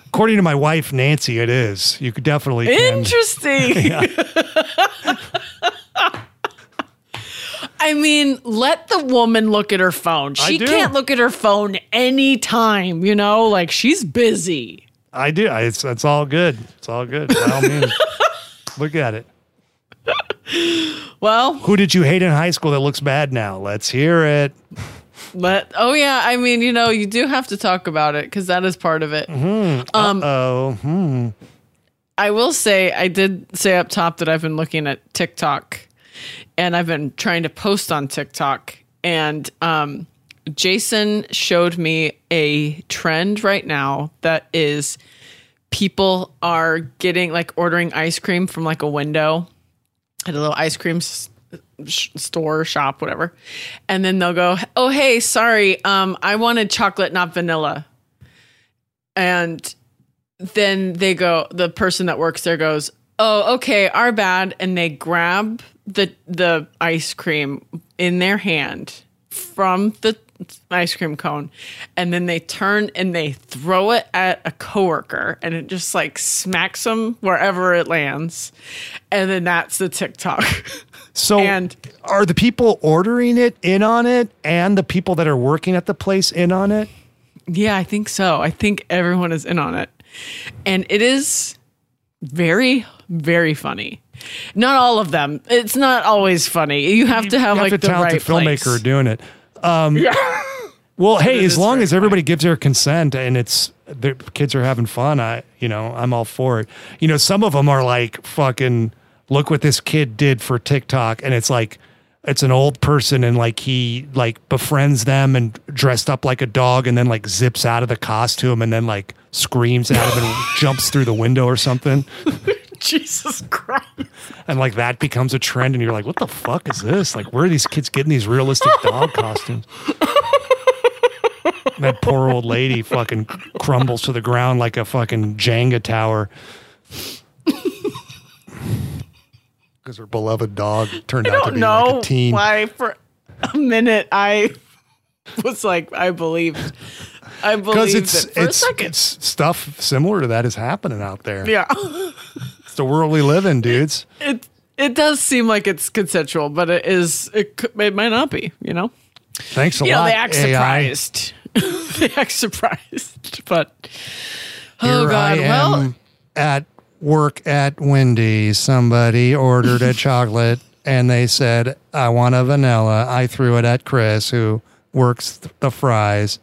[SPEAKER 3] According to my wife Nancy, it is. You could definitely can.
[SPEAKER 2] Interesting. I mean, let the woman look at her phone. She can't look at her phone anytime, you know, like she's busy.
[SPEAKER 3] I do. I, it's it's all good. It's all good. By all means, look at it.
[SPEAKER 2] Well,
[SPEAKER 3] Who did you hate in high school that looks bad now? Let's hear it.
[SPEAKER 2] let oh yeah, I mean, you know, you do have to talk about it because that is part of it.
[SPEAKER 3] Oh, hmm.
[SPEAKER 2] I will say, I did say up top that I've been looking at TikTok and I've been trying to post on TikTok. And um, Jason showed me a trend right now that is people are getting like ordering ice cream from like a window at a little ice cream s- store, shop, whatever. And then they'll go, Oh, hey, sorry, um, I wanted chocolate, not vanilla. and then they go. The person that works there goes, "Oh, okay, our bad," and they grab the the ice cream in their hand from the ice cream cone and then they turn and they throw it at a coworker and it just like smacks them wherever it lands and then that's the tiktok
[SPEAKER 3] So
[SPEAKER 2] And-
[SPEAKER 3] are the people ordering it in on it and the people that are working at the place in on it?
[SPEAKER 2] yeah i think so i think everyone is in on it and it is very very funny not all of them it's not always funny you have to have like
[SPEAKER 3] a
[SPEAKER 2] the right
[SPEAKER 3] filmmaker
[SPEAKER 2] place.
[SPEAKER 3] doing it. Um, yeah. Well, hey, as long as everybody gives their consent and it's the kids are having fun, I you know I'm all for it. You know, some of them are like fucking look what this kid did for TikTok, and it's like it's an old person and like he like befriends them and dressed up like a dog and then like zips out of the costume and then like screams at him and jumps through the window or something.
[SPEAKER 2] jesus christ
[SPEAKER 3] And like that becomes a trend, and you're like, what the fuck is this? Like, where are these kids getting these realistic dog costumes? And that poor old lady fucking crumbles to the ground like a fucking Jenga tower. Because her beloved dog turned
[SPEAKER 2] I
[SPEAKER 3] out to be
[SPEAKER 2] know
[SPEAKER 3] like a teen.
[SPEAKER 2] why for a minute I was like I believed I
[SPEAKER 3] Because
[SPEAKER 2] believed
[SPEAKER 3] it's
[SPEAKER 2] it
[SPEAKER 3] it's, it's stuff similar to that is happening out there.
[SPEAKER 2] yeah,
[SPEAKER 3] It's the world we live in, dudes.
[SPEAKER 2] it it does seem like it's consensual, but it is it, it might not be. You know,
[SPEAKER 3] Thanks a
[SPEAKER 2] you know they act
[SPEAKER 3] AI.
[SPEAKER 2] surprised. they act surprised, but oh
[SPEAKER 3] Here
[SPEAKER 2] god,
[SPEAKER 3] I
[SPEAKER 2] well.
[SPEAKER 3] am at work at Wendy's. Somebody ordered a chocolate and they said, I want a vanilla. I threw it at Chris, who works the fries.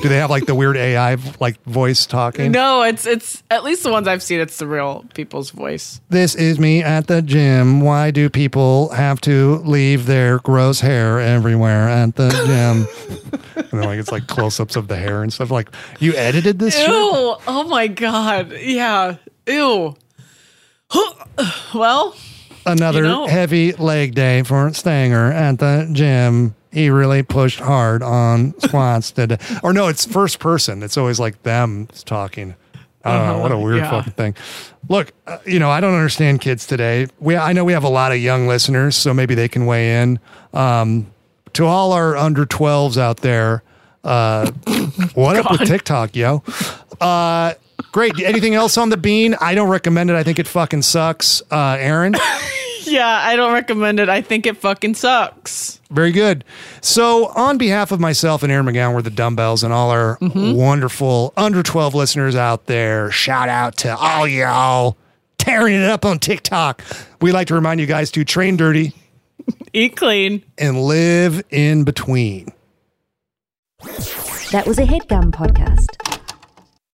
[SPEAKER 3] Do they have like the weird AI like voice talking?
[SPEAKER 2] No, it's it's at least the ones I've seen. It's the real people's voice.
[SPEAKER 3] This is me at the gym. Why do people have to leave their gross hair everywhere at the gym? and then like it's like close ups of the hair and stuff. Like you edited this
[SPEAKER 2] Ew!
[SPEAKER 3] shit?
[SPEAKER 2] Oh my god! Yeah. Ew. well,
[SPEAKER 3] Another
[SPEAKER 2] You know.
[SPEAKER 3] heavy leg day for Stanger at the gym. He really pushed hard on squats today. Or no, it's first person. It's always like them talking. I don't know. What a weird
[SPEAKER 2] Yeah.
[SPEAKER 3] fucking thing. Look, uh, you know, I don't understand kids today. We, I know we have a lot of young listeners, so maybe they can weigh in. Um, to all our under 12s out there, uh, what up with TikTok, yo? Uh, great. Anything else on the bean? I don't recommend it. I think it fucking sucks. Uh, Erin?
[SPEAKER 2] yeah, I don't recommend it. I think it fucking sucks.
[SPEAKER 3] Very good. So, on behalf of myself and Erin McGowan, we're the dumbbells, and all our mm-hmm. wonderful under 12 listeners out there, shout out to all y'all tearing it up on TikTok. We like to remind you guys to train dirty
[SPEAKER 2] Eat clean.
[SPEAKER 3] and live in between.
[SPEAKER 1] That was a headgum podcast.